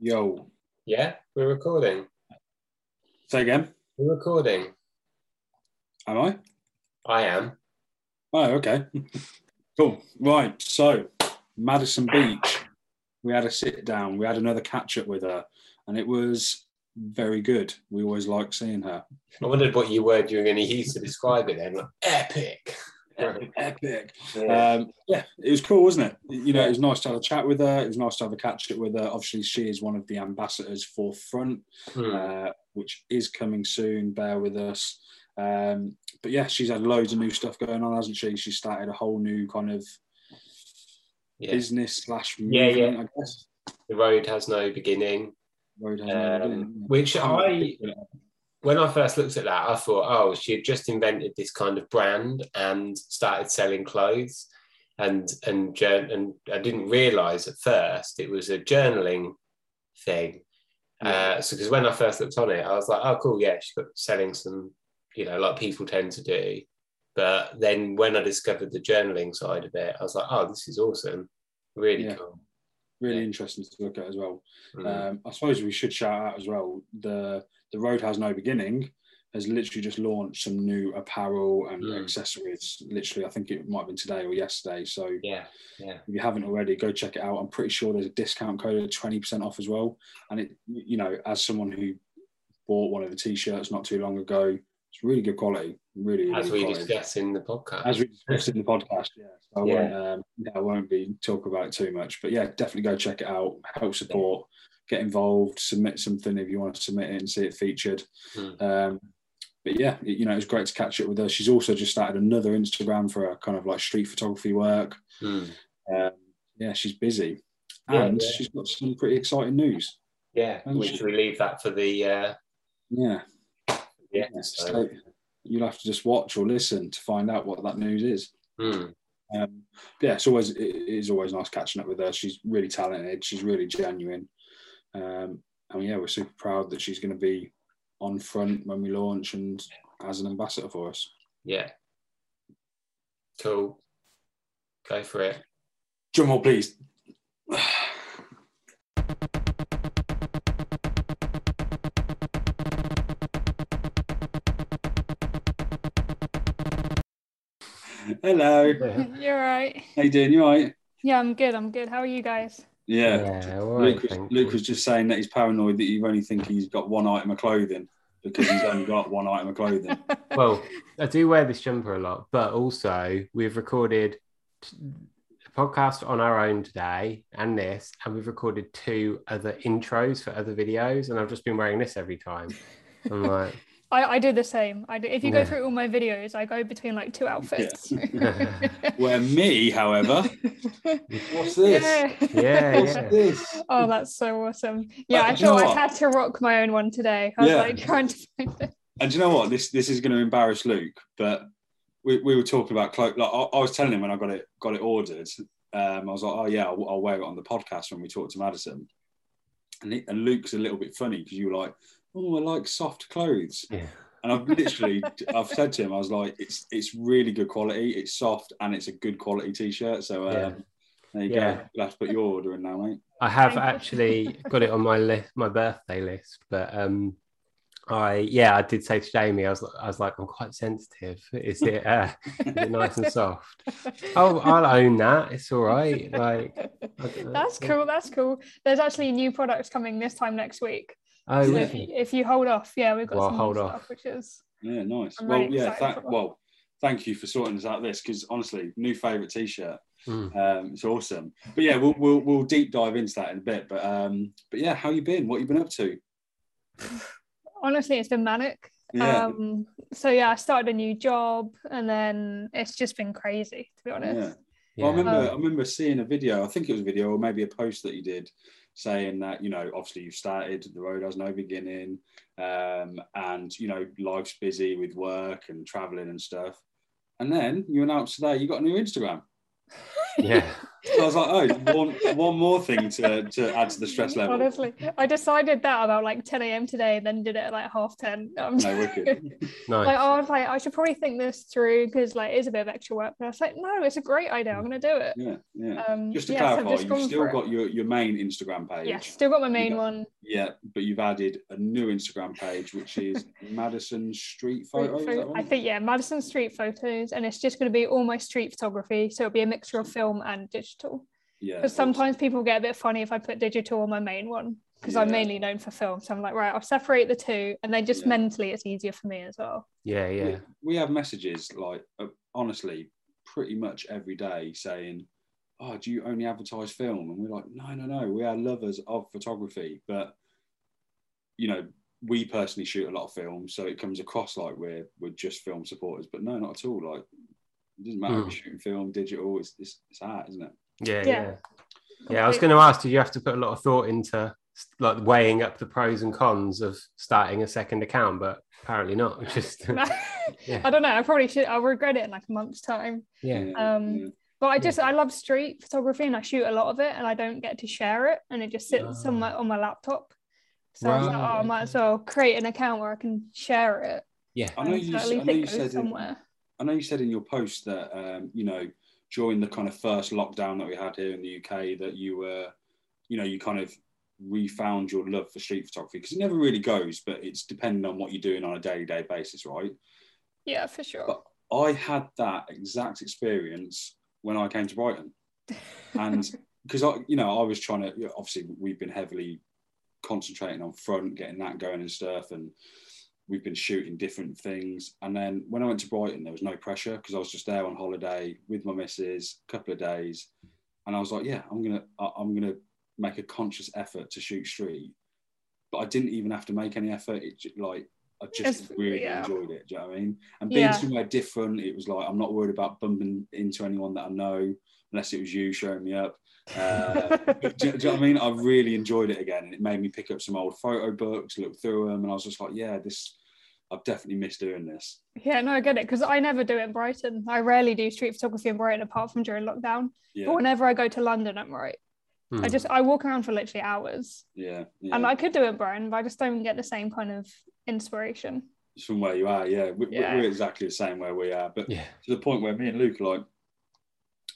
Yo. Yeah, we're recording. Say again. We're recording. Am I? I am. Oh, okay. cool. Right. So, Madison Beach, we had a sit down. We had another catch up with her, and it was very good. We always like seeing her. I wondered what you were going to use to describe it then. Like, epic. Epic. Yeah. Um, yeah, it was cool, wasn't it? You know, it was nice to have a chat with her. It was nice to have a catch up with her. Obviously, she is one of the ambassadors for Front, Hmm. uh, which is coming soon. Bear with us. Um, but yeah, she's had loads of new stuff going on, hasn't she? She started a whole new kind of yeah. business slash Yeah, movement, yeah. I guess. The road has no beginning. Has no Um, beginning. which I, when I first looked at that, I thought, oh, she had just invented this kind of brand and started selling clothes. And and and I didn't realise at first it was a journaling thing. Uh, so because when I first looked on it, I was like, oh, cool, yeah, she's got selling some, you know, like people tend to do. But then when I discovered the journaling side of it, I was like, oh, this is awesome, really Yeah. cool. Really yeah. interesting to look at as well. Mm. Um, I suppose we should shout out as well the the road has no beginning has literally just launched some new apparel and Mm. accessories. Literally, I think it might have been today or yesterday. So yeah, yeah, if you haven't already, go check it out. I'm pretty sure there's a discount code of twenty percent off as well. And it, you know, as someone who bought one of the t-shirts not too long ago, it's really good quality. Really, really as we quality. discussed in the podcast. as we discussed in the podcast. Yeah, so I Yeah. won't. Um, yeah, I won't be talk about it too much, but yeah, definitely go check it out. Help support, get involved, submit something if you want to submit it and see it featured. Mm. Um, but yeah, it- you know, it was great to catch up with her. She's also just started another Instagram for her kind of like street photography work. Mm. Um, yeah, she's busy, Yeah, and yeah. she's got some pretty exciting news. Yeah, we should leave that for the uh, Yeah, yeah. So- so you'll have to just watch or listen to find out what that news is. Mm. Um, yeah, it's always it is always nice catching up with her. She's really talented. She's really genuine. Um, and yeah, we're super proud that she's going to be on front when we launch and as an ambassador for us. yeah. Cool. Go for it. Drum roll, please. Hello. You're right. How you doing? You all right? Yeah, I'm good. I'm good. How are you guys? Yeah. all Luke, was, Luke was just saying that he's paranoid that you only think he's got one item of clothing because he's only got one item of clothing. Well, I do wear this jumper a lot, but also we've recorded a podcast on our own today and this, and we've recorded two other intros for other videos, and I've just been wearing this every time. I'm like, I, I do the same. I do. If you go through all my videos, I go between like two outfits. Where me, however, what's this? Yeah. yeah, What's yeah. this? Oh, that's so awesome. Yeah, Uh, I do you know thought I had to rock my own one today. I was Yeah. like trying to find it. And do you know what? This this is going to embarrass Luke, but we, we were talking about cloak. Like I, I was telling him when I got it got it ordered. Um, I was like, oh yeah, I'll, I'll wear it on the podcast when we talk to Madison. And, he, and Luke's a little bit funny because you were like, oh, I like soft clothes. Yeah. And I've literally, I've said to him, I was like, it's it's really good quality. It's soft and it's a good quality t-shirt. So um, Yeah. there you Yeah. go. You'll have to put your order in now, mate. I have actually got it on my list, my birthday list, but um, I yeah, I did say to Jamie, I was I was like, I'm quite sensitive. Is it uh, is it nice and soft? Oh, I'll own that. It's all right. Like, I- That's cool. That's cool. There's actually new products coming this time next week. Oh, so really? if, if you hold off, yeah, we've got Well, some new hold off. which is Yeah, nice. I'm well, really yeah, excited tha- for that. well, thank you for sorting us out this because honestly, new favorite t-shirt. Mm. Um, it's awesome. But yeah, we'll, we'll we'll deep dive into that in a bit. But um, but yeah, how you been? What you been up to? honestly it's been manic. Yeah, Um, so yeah, I started a new job, and then it's just been crazy to be yeah. honest. Well, I remember Um, I remember seeing a video. I think it was a video or maybe a post that you did saying that you know obviously you've started the road has no beginning, um, and you know life's busy with work and traveling and stuff. And then you announced today you got a new Instagram. yeah. So I was like, oh, one, one more thing to, to add to the stress level. Honestly, I decided that about like 10 a.m. today, and then did it at like half 10. Um, No, wicked. Nice. like I was like, I should probably think this through because like it's a bit of extra work. But I was like, no, it's a great idea. I'm gonna do it. Yeah, yeah. Um, Just to yeah, so I've clarify, just you've still for it. got your, your main Instagram page. Yeah, still got my main got- one. Yeah, but you've added a new Instagram page, which is Madison Street Street Photos. is pho- I think yeah, Madison Street photos, and it's just going to be all my street photography. So it'll be a mixture of film and digital. Yeah. Because sometimes people get a bit funny if I put digital on my main one because I'm mainly known for film. So I'm like, right, I'll separate the two, and then just Yeah. mentally it's easier for me as well. yeah, yeah. we have messages like uh, honestly pretty much every day saying oh do you only advertise film and we're like no no no we are lovers of photography but you know we personally shoot a lot of film so it comes across like we're we're just film supporters but no not at all like it doesn't matter if Mm. you're shooting film digital it's it's, it's art isn't it Yeah, Yeah. yeah. Yeah, I was going to ask, did you have to put a lot of thought into like weighing up the pros and cons of starting a second account? But apparently not. Just Yeah. I don't know. I probably should. I'll regret it in like a month's time. yeah, Um, yeah. But I just I love street photography and I shoot a lot of it and I don't get to share it and it just sits on my on my laptop. So I was like, oh, I might as well create an account where I can share it. yeah, I know you, so s- at I know you goes said in. I know you said in your post that um, you know during the kind of first lockdown that we had here in the UK that you were, you know, you kind of refound your love for street photography because it never really goes, but it's dependent on what you're doing on a daily day basis, right? Yeah, for sure. But I had that exact experience when I came to Brighton, and because I, you know, I was trying to. Obviously, we've been heavily concentrating on front, getting that going and stuff, and we've been shooting different things. And then when I went to Brighton, there was no pressure because I was just there on holiday with my missus, a couple of days, and I was like, yeah, I'm gonna, I'm gonna make a conscious effort to shoot street. But I didn't even have to make any effort. It like I just It's- really yeah. enjoyed it. Do you know what I mean? And being Yeah. somewhere different, it was like I'm not worried about bumping into anyone that I know, unless it was you showing me up. Uh, do, you- do you know what I mean? I really enjoyed it again, and it made me pick up some old photo books, look through them, and I was just like, yeah, this. I've definitely missed doing this. yeah, no, I get it because I never do it in Brighton. I rarely do street photography in Brighton apart from during lockdown. Yeah, But whenever I go to London, I'm right. Hmm. I just I walk around for literally hours, yeah, yeah. and I could do it Brighton, but I just don't get the same kind of inspiration. It's from where you are, yeah. We, Yeah. We're exactly the same where we are, but yeah, to the point where me and Luke are like,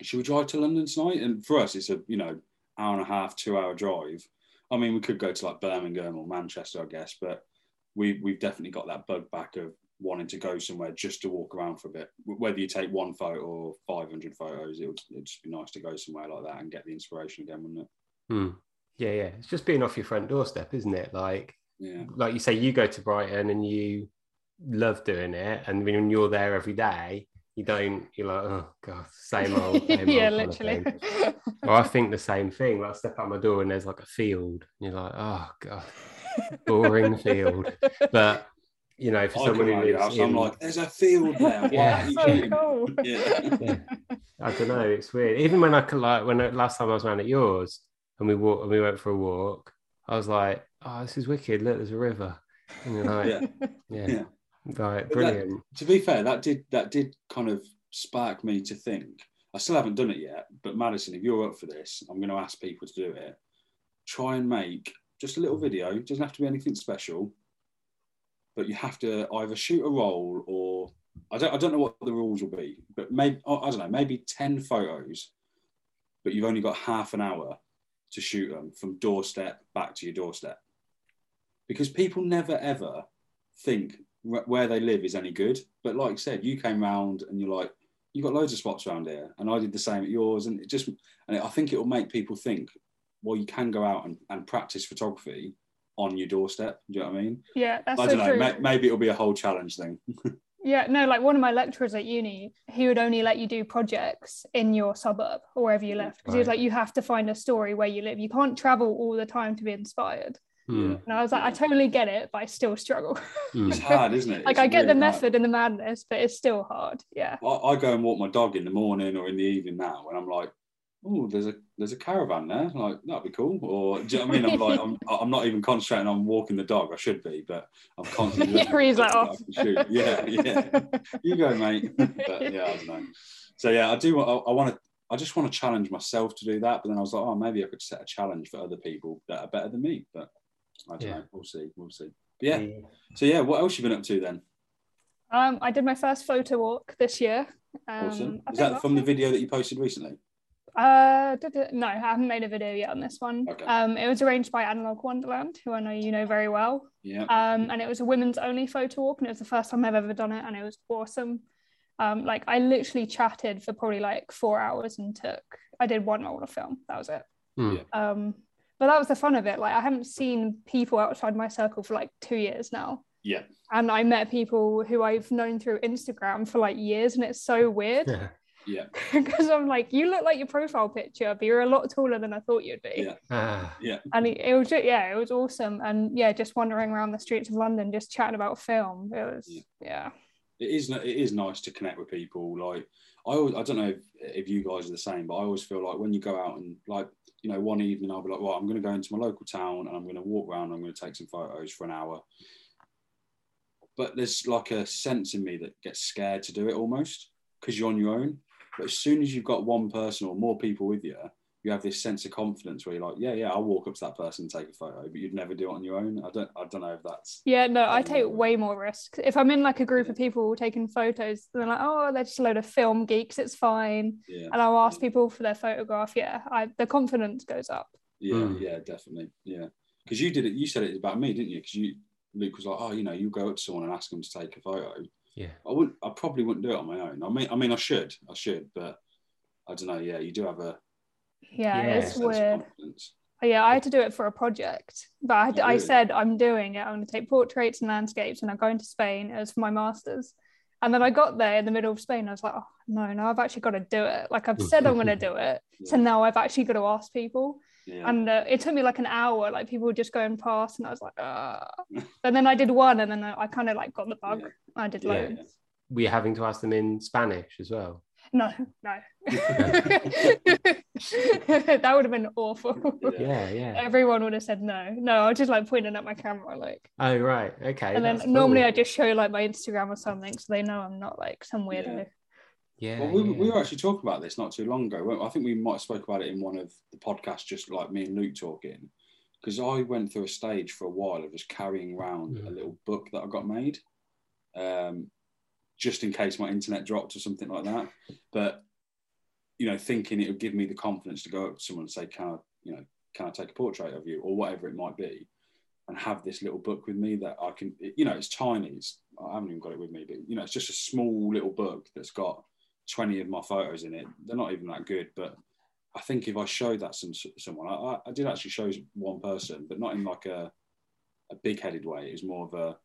should we drive to London tonight? And for us, it's a you know hour and a half, two hour drive. I mean, we could go to like Birmingham or Manchester, I guess, but we we've definitely got that bug back of wanting to go somewhere just to walk around for a bit. Whether you take one photo or five hundred photos, it would it'd just be nice to go somewhere like that and get the inspiration again, wouldn't it? Hmm. yeah, yeah. It's just being off your front doorstep, isn't it? Like, Yeah, like you say, you go to Brighton and you love doing it, and when you're there every day, you don't. You're like, oh god, same old. Same yeah, old kind of literally. thing. I think the same thing. Like, I step out my door and there's like a field, and you're like, oh god, boring field. But you know, for I someone who around lives house, I'm like, there's a field there. Yeah. aren't so cool. Yeah. yeah. I don't know. It's weird. Even when I could like when I, last time I was around at yours and we walked and we went for a walk, I was like, "Oh, this is wicked! Look, there's a river." And you're like, Yeah. yeah, Yeah. like But that- brilliant. to be fair, that did that did kind of spark me to think. I still haven't done it yet, but Madison, if you're up for this, I'm going to ask people to do it. Try and make just a little video. It doesn't have to be anything special, but you have to either shoot a roll or I don't I don't know what the rules will be, but maybe I don't know, maybe ten photos, but you've only got half an hour to shoot them from doorstep back to your doorstep, because people never ever think where they live is any good. But like I said, you came round and you're like, you got loads of spots around here, and I did the same at yours, and it just, and I think it will make people think, well, you can go out and, and practice photography on your doorstep. Do you know what I mean? Yeah, that's I so don't know. true. May, maybe it'll be a whole challenge thing. Yeah, no, like one of my lecturers at uni, he would only let you do projects in your suburb or wherever you lived because he was like, you have to find a story where you live. You can't travel all the time to be inspired. Hmm. And I was like, I totally get it, but I still struggle. Hmm. It's hard, isn't it? like It's I get the really hard. method and the madness, but it's still hard. Yeah. I, I go and walk my dog in the morning or in the evening now, and I'm like, oh, there's a there's a caravan there. Like that'd be cool. Or do you know what I mean? I'm like, I'm, I'm not even concentrating on walking the dog. I should be, but I'm constantly. looking He's for like, something oh. I can shoot. Yeah, yeah. You go, mate. but yeah, I don't know. So yeah, I do. I, I want to. I just want to challenge myself to do that. But then I was like, oh, maybe I could set a challenge for other people that are better than me. But I don't Yeah. know. We'll see. We'll see. But yeah. So yeah, what else you been up to then? Um, I did my first photo walk this year. Um, Awesome. Is that from the video that you posted recently? Year. Uh, no, I haven't made a video yet on this one. Okay. Um, it was arranged by Analog Wonderland, who I know you know very well. Yeah. Um, and it was a women's only photo walk, and it was the first time I've ever done it, and it was awesome. Um, like I literally chatted for probably like four hours and took. I did one roll of film. That was it. Hmm. Yeah. Um, but that was the fun of it. Like I haven't seen people outside my circle for like two years now. Yeah. And I met people who I've known through Instagram for like years, and it's so weird Yeah. Yeah. because I'm like, you look like your profile picture, but you're a lot taller than I thought you'd be. Yeah. Ah, And it, it was just, yeah, it was awesome. And yeah, just wandering around the streets of London, just chatting about film. It was Yeah. yeah. it is it is nice to connect with people like i always, i don't know if, if you guys are the same but i always feel like when you go out and like you know one evening i'll be like well i'm going to go into my local town and i'm going to walk around i'm going to take some photos for an hour but there's like a sense in me that gets scared to do it almost because you're on your own but as soon as you've got one person or more people with you you have this sense of confidence where you're like yeah yeah i'll walk up to that person and take a photo but you'd never do it on your own i don't i don't know if that's Yeah, no, I take Um, way more risks. If I'm in like a group of people taking photos, they're like, oh, they're just a load of film geeks, it's fine. yeah And I'll ask people for their photograph. Yeah, I, the confidence goes up. Yeah, Mm. yeah, definitely. Yeah, because you did it. You said it about me, didn't you? Because you, Luke was like, "Oh, you know, you go up to someone and ask them to take a photo." Yeah. I wouldn't. I probably wouldn't do it on my own. I mean, I mean, I should. I should, but I don't know. Yeah, you do have a Yeah, Yeah. it's weird. confidence. Oh, yeah, I had to do it for a project, but I, Oh, I really? said I'm doing it. I'm going to take portraits and landscapes, and I'm going to Spain. It was for my masters, and then I got there in the middle of Spain. I was like, oh no, no, I've actually got to do it. Like I've hmm. said I'm going to do it, so now I've actually got to ask people. Yeah, And uh, it took me like an hour. Like people were just going past, and I was like, ah. and then I did one, and then I, I kind of like got the bug. Yeah. I did Yeah. loads. Were you having to ask them in Spanish as well? No, no. that would have been awful. Yeah. Yeah, yeah. Everyone would have said no. No, I was just like pointing at my camera, like. Oh, right. Okay. and then normally cool. I just show like my Instagram or something, so they know I'm not like some weirdo. Yeah. Well, we, yeah. we were actually talking about this not too long ago. I think we might have spoke about it in one of the podcasts, just like me and Luke talking. Because I went through a stage for a while of just carrying around a Mm. little book that I got made, um, just in case my internet dropped or something like that. But you know, thinking it would give me the confidence to go up to someone and say, "Can I, you know, can I take a portrait of you?" or whatever it might be, and have this little book with me that I can, you know, it's tiny. It's I haven't even got it with me, but you know, it's just a small little book that's got 20 of my photos in it. They're not even that good, but I think if I showed that some someone, I, I- I did actually show one person, but not in like a a big headed way. It was more of a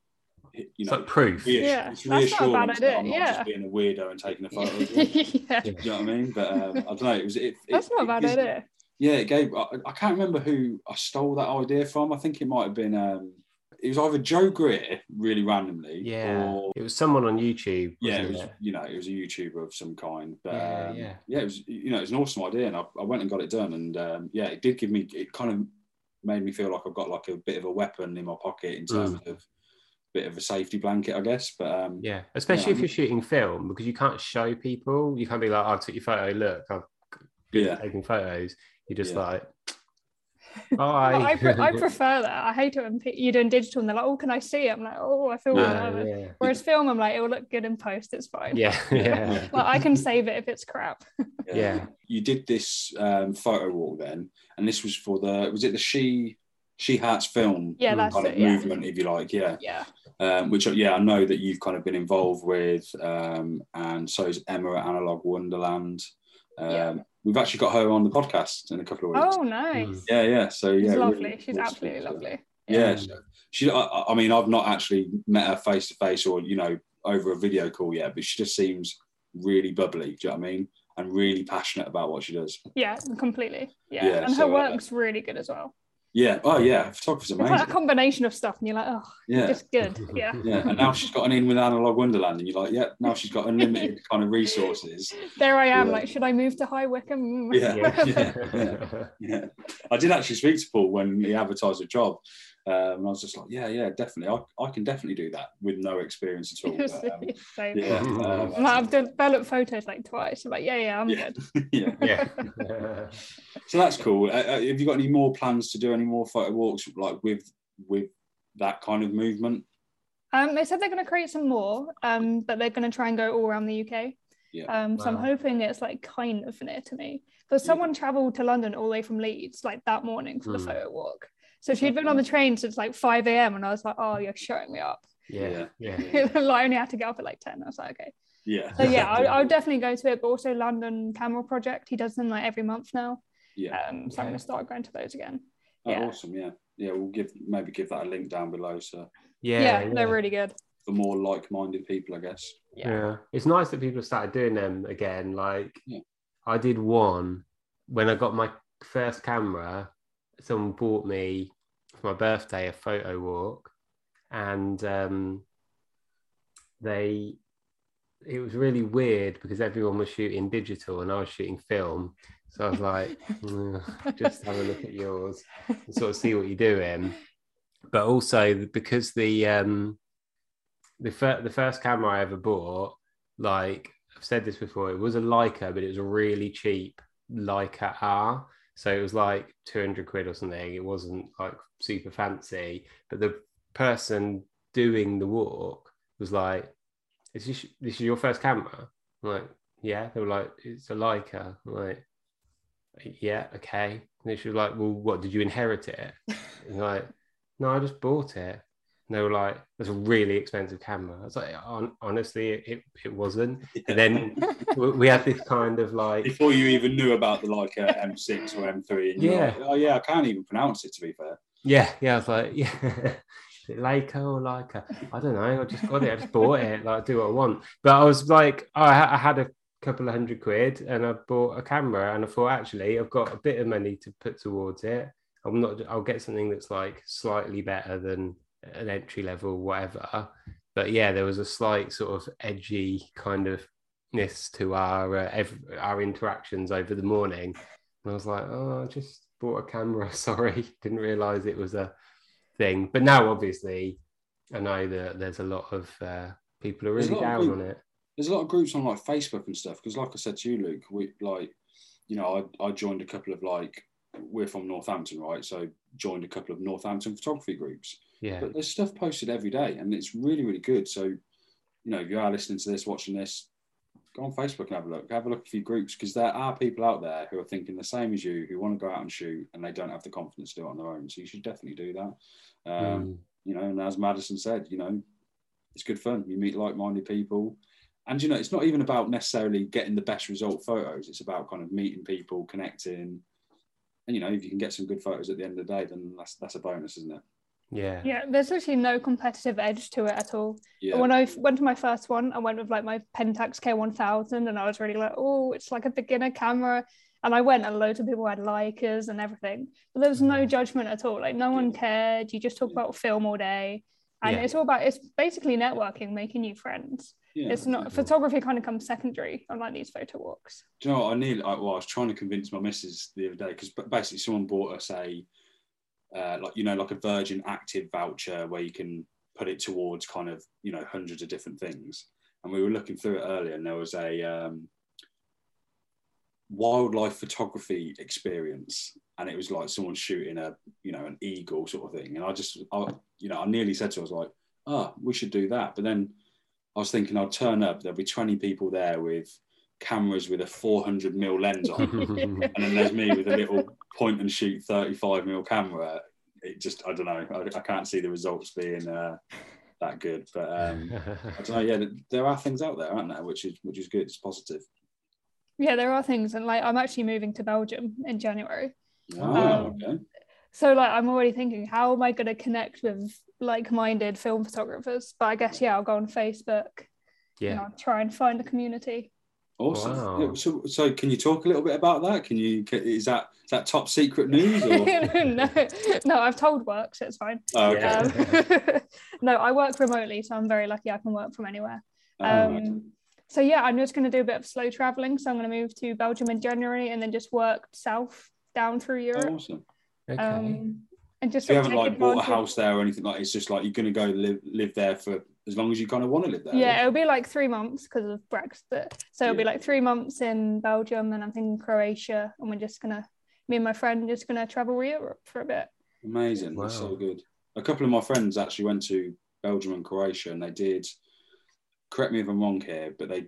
you It's know like proof. reassur- Yeah, it's that's not a bad reassurance that idea, I'm not yeah. just being a weirdo and taking a photo. Of you. yeah, Do you know what I mean? But um, I don't know. It was it. that's it, not a it bad idea. Yeah, it gave. I, I can't remember who I stole that idea from. I think it might have been. Um, it was either Joe Greer, really randomly, Yeah. or It was someone on YouTube. yeah, it was you know it was a YouTuber of some kind. But Yeah, um, yeah. it was you know it was an awesome idea, and I, I went and got it done, and um, yeah, it did give me it kind of made me feel like I've got like a bit of a weapon in my pocket in terms Mm. of bit of a safety blanket, I guess. But um, Yeah, especially Yeah, if you're shooting film because you can't show people. You can't be like, "Oh, "I took your photo. Look, I've yeah, taken photos." You're just Yeah. like, Well, "Bye." I, pre- I prefer that. I hate it when pe- you're doing digital and they're like, "Oh, can I see it?" I'm like, "Oh, I feel No, nervous." yeah, Whereas film, I'm like, "It will look good in post. It's fine." yeah, yeah, Like I can save it if it's crap. Yeah. You did this um, photo walk then, and this was for the was it the she she hats film Yeah, that's kind of it. Yeah, movement, if you like, yeah. yeah. um, which yeah, I know that you've kind of been involved with, um, and so is Emma at Analog Wonderland. Um, Yeah. We've actually got her on the podcast in a couple of weeks. Oh, nice. Mm. Yeah, yeah. So yeah, She's lovely. cool She's absolutely her. lovely. Yeah, Mm. so she. I, I mean, I've not actually met her face to face or you know over a video call yet, but she just seems really bubbly. Do you know what I mean? And really passionate about what she does. Yeah, completely. Yeah, Yeah, and so, her uh, work's really good as well. Yeah. Oh yeah. Photographer's It's like amazing. a combination of stuff, and you're like, "Oh, Yeah. just good." Yeah. Yeah, and now she's got an in with Analog Wonderland, and you're like, yeah, now she's got unlimited kind of resources. There I am. Yeah. Like, should I move to High Wycombe? Yeah, Yeah. yeah, yeah. Yeah, I did actually speak to Paul when he advertised a job, Um, and I was just like, yeah, yeah, definitely. I, I can definitely do that with no experience at all. But, um, yeah, um, I'm like, I've developed photos like twice. I'm like, yeah, yeah, I'm yeah, good. yeah. yeah. So that's cool. Uh, uh, have you got any more plans to do any more photo walks like with with that kind of movement? Um, they said they're going to create some more, um, but they're going to try and go all around the UK. Yeah. Um, so I'm hoping it's like kind of near to me. But someone travelled to London all the way from Leeds like that morning for the Hmm. photo walk. So she'd been on the train since like 5 a.m. and I was like, oh, you're showing me up. yeah, yeah, Yeah. like, I only had to get up at like 10. I was like, okay. Yeah. So yeah, I, I would definitely go to it. But also London Camera Project, he does them like every month now. yeah. Um, so I'm going to start going to those again. Oh, yeah. awesome. Yeah. Yeah. We'll give maybe give that a link down below. So Yeah, yeah, they're really good. for more like-minded people, I guess. Yeah. Yeah. It's nice that people started doing them again. Like Yeah. I did one when I got my first camera, someone bought me for my birthday a photo walk and um they it was really weird because everyone was shooting digital and I was shooting film. So I was like, "Mm, just have a look at yours and sort of see what you're doing. But also because the um the fir- the first camera I ever bought, like I've said this before, it was a Leica, but it was a really cheap Leica R. So it was like 200 quid or something. It wasn't like super fancy. But the person doing the walk was like, "Is this this is your first camera?" I'm like, yeah. They were like, "It's a Leica." I'm like, yeah, okay. And she was like, "Well, what did you inherit it?" Like, no, I just bought it. And they were like, "That's a really expensive camera." I was like, "Hon- honestly, it, it wasn't. And then we we had this kind of like, before you even knew about the like uh, M6 or M3, and Yeah. like, oh yeah, I can't even pronounce it to be fair. yeah, yeah. I was like, yeah, Is it Leica or Leica? I don't know. I just got it. I just bought it. Like, do what I want. But I was like, I, ha- I had a couple of hundred quid, and I bought a camera, and I thought, actually, I've got a bit of money to put towards it. I'm not. I'll get something that's like slightly better than an entry level, whatever. But yeah, there was a slight sort of edgy kind of ness to our uh, ev- our interactions over the morning. And I was like, oh, I just bought a camera. Sorry, didn't realize it was a thing. But now, obviously, I know that there's a lot of uh, people are really down on it. There's a lot of groups on like Facebook and stuff because, like I said to you, Luke, we like, you know, I, I joined a couple of like, we're from Northampton, right? So joined a couple of Northampton photography groups. Yeah, But there's stuff posted every day, and it's really, really good. So, you know, if you are listening to this, watching this, go on Facebook and have a look. Have a look at a few groups because there are people out there who are thinking the same as you, who want to go out and shoot, and they don't have the confidence to do it on their own. So you should definitely do that. Um, Mm. You know, and as Madison said, you know, it's good fun. You meet like-minded people, and you know, it's not even about necessarily getting the best result photos. It's about kind of meeting people, connecting, and you know, if you can get some good photos at the end of the day, then that's that's a bonus, isn't it? yeah, Yeah, there's literally no competitive edge to it at all. Yeah. When I went to my first one, I went with like my Pentax K1000 and I was really like, oh, it's like a beginner camera. And I went and loads of people had Leicas and everything. But there was no Mhm. judgment at all. Like no one cared. You just talk about film all day. And Yeah. it's all about, it's basically networking, making new friends. Yeah. It's not, photography kind of comes secondary on like these photo walks. Do you know what? I nearly, I, well, I was trying to convince my missus the other day because basically someone bought us a, uh, like, you know, like a Virgin Active voucher where you can put it towards kind of, you know, hundreds of different things. And we were looking through it earlier and there was a um, wildlife photography experience. And it was like someone shooting a, you know, an eagle sort of thing. And I just, I, you know, I nearly said to her, I was like, oh, we should do that. But then I was thinking I'd turn up, there'll be 20 people there with cameras with a 400 mil lens on, and then there's me with a little point and shoot 35 mil camera. It just, I don't know, I, I can't see the results being uh, that good. But um, I don't know, yeah, there are things out there, aren't there, which is which is good. It's positive. Yeah, there are things. And like, I'm actually moving to Belgium in January. Oh, Um, okay. So like I'm already thinking, how am I going to connect with like-minded film photographers? But I guess yeah, I'll go on Facebook. You yeah. know, try and find a community. Awesome. Wow. So, so, can you talk a little bit about that? Can you? Is that is that top secret news? Or? no, no, I've told work, so it's fine. Oh, okay. Yeah. Um, no, I work remotely, so I'm very lucky. I can work from anywhere. Oh, right. Um, so yeah, I'm just going to do a bit of slow traveling. So I'm going to move to Belgium in January and then just work south down through Europe. Oh, awesome. Okay. Um, and just So you haven't like bought a house there or anything like. It's just like you're going to go live live there for as long as you kind of want to live there. Yeah, it'll be like three months because of Brexit. So it'll be like three months in Belgium, and I'm thinking Croatia, and we're just gonna, me and my friend, just gonna travel Europe for a bit. Amazing. That's so good. A couple of my friends actually went to Belgium and Croatia and they did, correct me if I'm wrong here, but they,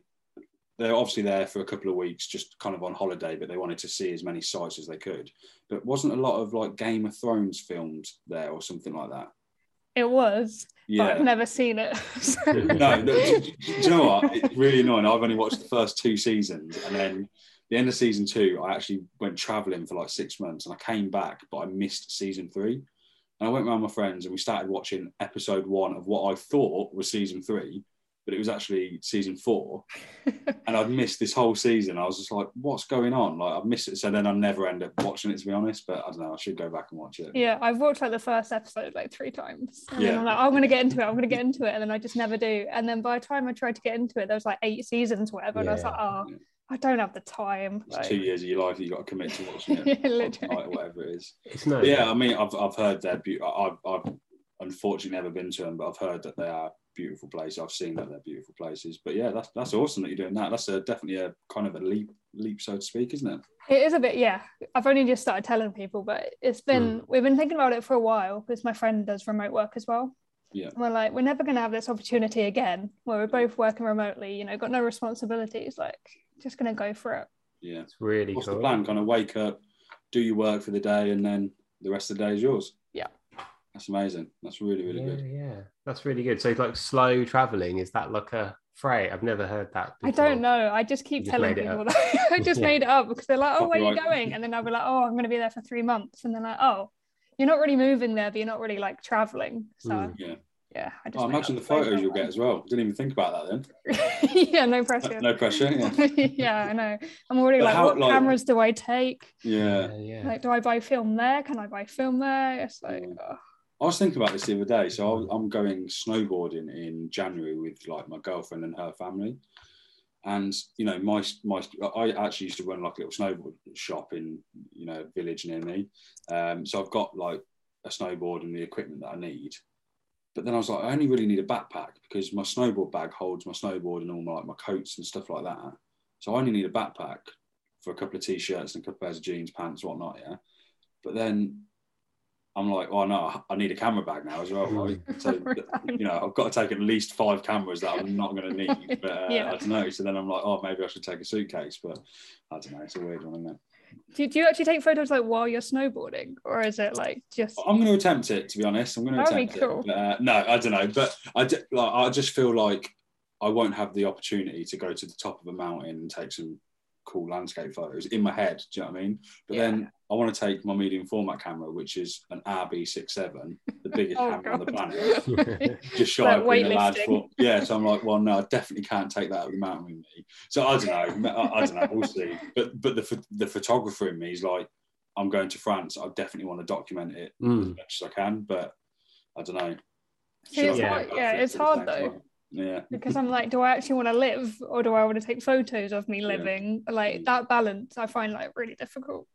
they're obviously there for a couple of weeks, just kind of on holiday, but they wanted to see as many sites as they could. But wasn't a lot of like Game of Thrones filmed there or something like that? It was, but I've never seen it. So- no, do, do you know what? It's really annoying. I've only watched the first two seasons, and then the end of season two, I actually went traveling for like six months, and I came back, but I missed season three. And I went around with my friends, and we started watching episode one of what I thought was season three, but it was actually season four. and I'd missed this whole season. I was just like, "What's going on?" Like I've missed it. So then I never end up watching it, to be honest. But I don't know. I should go back and watch it. yeah, I've watched like the first episode like three times. And then Yeah. I'm like, oh, I'm gonna get into it. I'm gonna get into it, and then I just never do. And then by the time I tried to get into it, there was like eight seasons, whatever, and I was like, oh, Yeah. I don't have the time. It's Like, two years of your life that you got to commit to watching it. Yeah, literally. or whatever it is. It's no. But yeah, I mean, I've, I've heard they're. I've, I've unfortunately never been to them, but I've heard that they are beautiful places. I've seen that they're beautiful places. But yeah, that's that's awesome that you're doing that. That's a, definitely a kind of a leap, leap, so to speak, isn't it? It is a bit, yeah. I've only just started telling people, but it's been hmm. we've been thinking about it for a while because my friend does remote work as well. Yeah. And we're like, we're never gonna have this opportunity again where we're both working remotely, you know, got no responsibilities, like just gonna go for it. Yeah. It's really What's cool. the plan? Kind of wake up, do your work for the day, and then the rest of the day is yours. Yeah. That's amazing. That's really, really yeah, good. yeah, that's really good. So, like slow traveling, is that like a phrase? I've never heard that. I don't know. I just keep You just telling made people that I just Yeah. made it up because they're like, oh, where are you going? And then I'll be like, oh, I'm gonna be there for three months. And they're like, oh, you're not really moving there, but you're not really like traveling. So Mm. Yeah. yeah, I just Oh, imagine the up phrases photos you'll get as well. Didn't even think about that then. yeah, no pressure. No pressure. Yeah. yeah, I know. I'm already But like, how- what like- cameras do I take? Yeah. Yeah, yeah. Like, do I buy film there? Can I buy film there? It's like, Yeah. oh, I was thinking about this the other day. So I'm going snowboarding in January with like my girlfriend and her family. And you know, my my I actually used to run like a little snowboard shop in you know a village near me. Um, so I've got like a snowboard and the equipment that I need. But then I was like, I only really need a backpack because my snowboard bag holds my snowboard and all my like my coats and stuff like that. So I only need a backpack for a couple of t-shirts and a couple of pairs of jeans, pants, whatnot. Yeah. But then I'm like, oh no, I need a camera bag now as well. Right? So you know, I've got to take at least five cameras that I'm not going to need. But uh, Yeah. I don't know. So then I'm like, oh, maybe I should take a suitcase. But I don't know. It's a weird one, isn't it? do, do you actually take photos like while you're snowboarding, or is it like just? I'm going to attempt it. To be honest, I'm going to That'd be attempt cool. it. But, uh, no, I don't know. But I d- like, I just feel like I won't have the opportunity to go to the top of a mountain and take some cool landscape photos in my head. Do you know what I mean? But Yeah. then I want to take my medium format camera, which is an RB67, the biggest Oh, camera on the planet. just shy Like of being a lad weightlifting. for yeah so i'm like well no i definitely can't take that up the mountain with me so i don't know i, I don't know we'll see but but the the photographer in me is like i'm going to france i definitely want to document it Mm. as much as i can but i don't know See, it's Should I hard- yeah, it's hard though. time? yeah because I'm like, do I actually want to live, or do I want to take photos of me Yeah. living? Like that balance, I find like really difficult.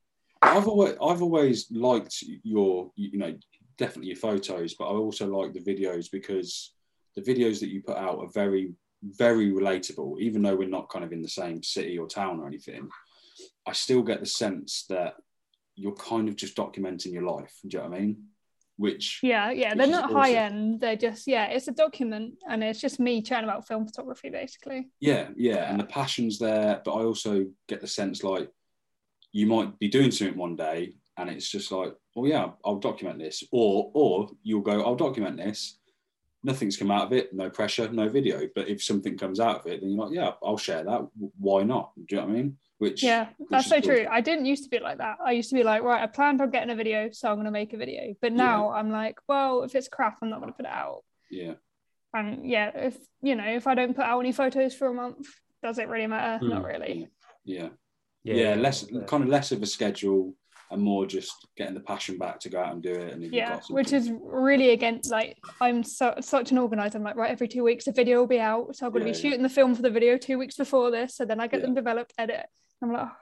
I've always, I've always liked your, you know, definitely your photos, but I also like the videos because the videos that you put out are very, very relatable. Even though we're not kind of in the same city or town or anything, I still get the sense that you're kind of just documenting your life. Do you know what I mean? Which, Yeah, yeah, Which they're not awesome. high end. They're just yeah, it's a document, and it's just me chatting about film photography basically. yeah, yeah, and the passion's there, but I also get the sense like you might be doing something one day and it's just like, oh yeah, I'll document this, or or you'll go, I'll document this. Nothing's come out of it, no pressure, no video. But if something comes out of it, then you're like, yeah, I'll share that. Why not? Do you know what I mean? Which Yeah, that's is so true. I didn't used to be like that. I used to be like, right, I planned on getting a video, so I'm gonna make a video. But now I'm like, well, if it's crap, I'm not gonna put it out. yeah, And yeah, if you know, if I don't put out any photos for a month, does it really matter? Not Hmm. really. yeah, yeah, less kind of less of a schedule and more just getting the passion back to go out and do it. And Yeah, got which is really against like I'm so, such an organizer. I'm like, right, every two weeks a video will be out. So I'm gonna Yeah, be yeah. shooting the film for the video two weeks before this. So then I get Yeah. them developed, edit. I'm like, oh.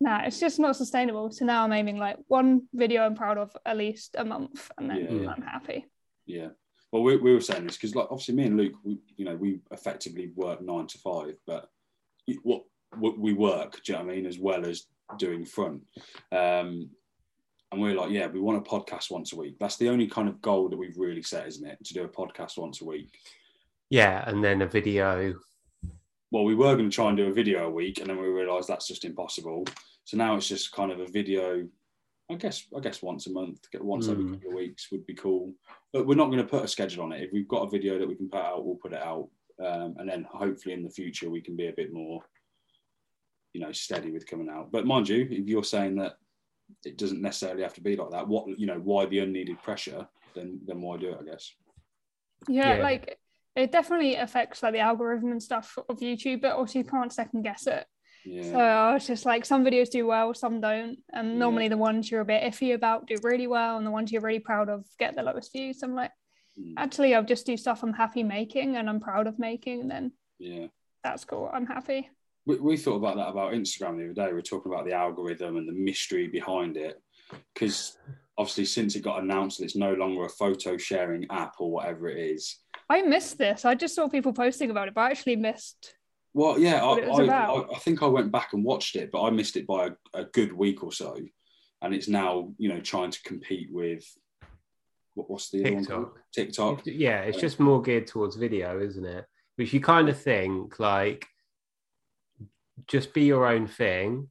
nah, it's just not sustainable. So now I'm aiming like one video I'm proud of at least a month, and then Yeah, yeah. I'm happy. Yeah. Well, we, we were saying this because, like, obviously, me and Luke, we, you know, we effectively work nine to five, but what what we work, do you know what I mean, as well as doing front. Um, and we're like, yeah, we want a podcast once a week. That's the only kind of goal that we've really set, isn't it? To do a podcast once a week. Yeah, and then a video. Well, we were going to try and do a video a week, and then we realised that's just impossible. So now it's just kind of a video. I guess I guess once a month, get once every Mm. couple of weeks would be cool. But we're not going to put a schedule on it. If we've got a video that we can put out, we'll put it out, um, and then hopefully in the future we can be a bit more, you know, steady with coming out. But mind you, if you're saying that it doesn't necessarily have to be like that, what you know, why the unneeded pressure? Then then why do it? I guess. Yeah, Yeah. like it definitely affects like the algorithm and stuff of YouTube, but also you can't second guess it. Yeah. So I was just like, some videos do well, some don't, and Yeah. normally the ones you're a bit iffy about do really well, and the ones you're really proud of get the lowest views. I'm like, Mm. actually, I'll just do stuff I'm happy making and I'm proud of making, and then yeah. that's cool. I'm happy. We, we thought about that about Instagram the other day. We were talking about the algorithm and the mystery behind it. Because obviously, since it got announced that it's no longer a photo sharing app or whatever it is. I missed this. I just saw people posting about it, but I actually missed. Well, yeah, I, it was I, about. I, I think I went back and watched it, but I missed it by a, a good week or so. And it's now, you know, trying to compete with what, what's the other one? TikTok. TikTok. Yeah, it's just more geared towards video, isn't it? Which you kind of think like just be your own thing,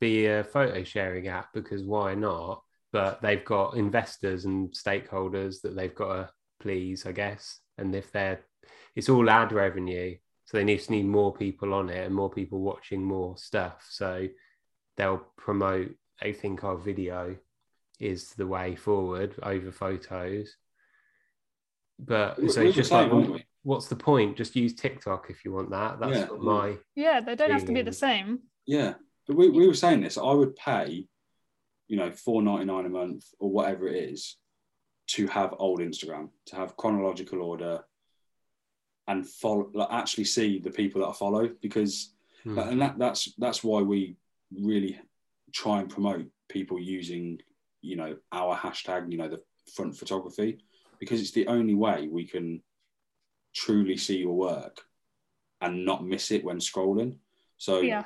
be a photo sharing app because why not? But they've got investors and stakeholders that they've got to please, I guess. And if they're, it's all ad revenue, so they need to need more people on it and more people watching more stuff. So they'll promote. They think our video is the way forward over photos. But We- so we it's just saying, like? What's the point? Just use TikTok if you want that. That's Yeah. what my Yeah, they don't have to be the same. Yeah, but we, we were saying this. I would pay, you know, four ninety nine a month or whatever it is, to have old Instagram, to have chronological order, and follow, like, actually see the people that I follow because, Hmm. and that that's that's why we really try and promote people using, you know, our hashtag, you know, the front photography, because it's the only way we can truly see your work and not miss it when scrolling. So Yeah.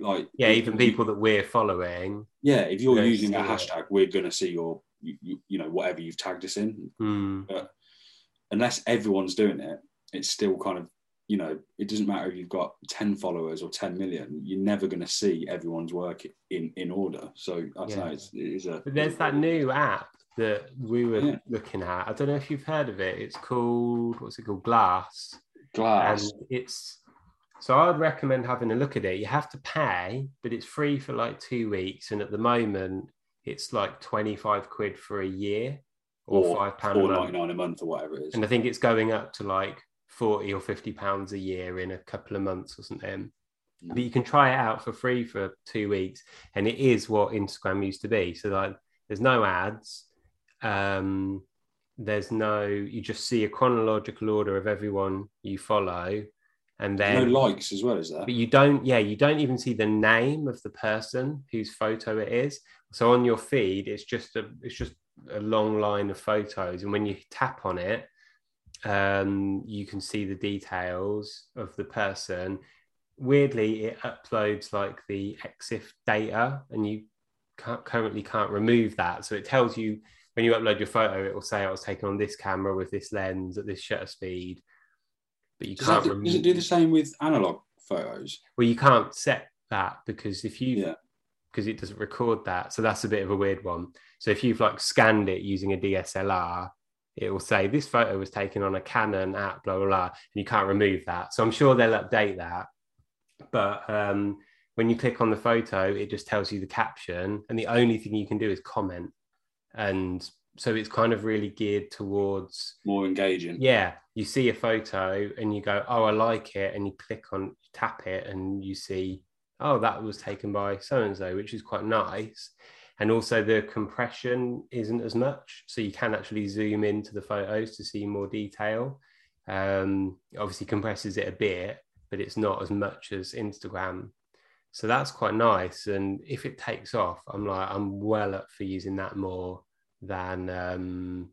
like yeah, even people that we're following. yeah if you're using a see it. hashtag we're going to see your you, you, you know whatever you've tagged us in Hmm. but unless everyone's doing it it's still kind of you know it doesn't matter if you've got 10 followers or 10 million you're never going to see everyone's work in in order so i don't Yeah. know it's, it is a But there's that new app that we were Yeah. looking at. I don't know if you've heard of it. It's called what's it called? Glass. glass and it's so I'd recommend having a look at it. You have to pay, but it's free for like two weeks, and at the moment it's like twenty five quid for a year or, or five pound a month. 4.99 a month or whatever it is and I think it's going up to like forty or fifty pounds a year in a couple of months or something. But you can try it out for free for two weeks, and it is what Instagram used to be. So like, there's no ads. Um, there's no. You just see a chronological order of everyone you follow, and no then likes as well as that but you don't. Yeah, you don't even see the name of the person whose photo it is. So on your feed, it's just a. It's just a long line of photos, and when you tap on it, um, you can see the details of the person. Weirdly, it uploads like the EXIF data, and you can't, currently can't remove that. So it tells you when you upload your photo, it will say I was taken on this camera with this lens at this shutter speed, but you does, can't do, remove. does it do the same with analog photos Well, you can't set that because if you Yeah. because it doesn't record that, so that's a bit of a weird one. So if you've like scanned it using a DSLR, it will say this photo was taken on a Canon at blah blah blah, and you can't remove that. So I'm sure they'll update that. But um, when you click on the photo, it just tells you the caption, and the only thing you can do is comment. And so it's kind of really geared towards more engaging. Yeah you see a photo and you go oh i like it and you click on tap it and you see oh that was taken by so and so which is quite nice. And also the compression isn't as much so you can actually zoom into the photos to see more detail. Um obviously compresses it a bit but it's not as much as instagram So that's quite nice. And if it takes off, I'm like, I'm well up for using that more than um,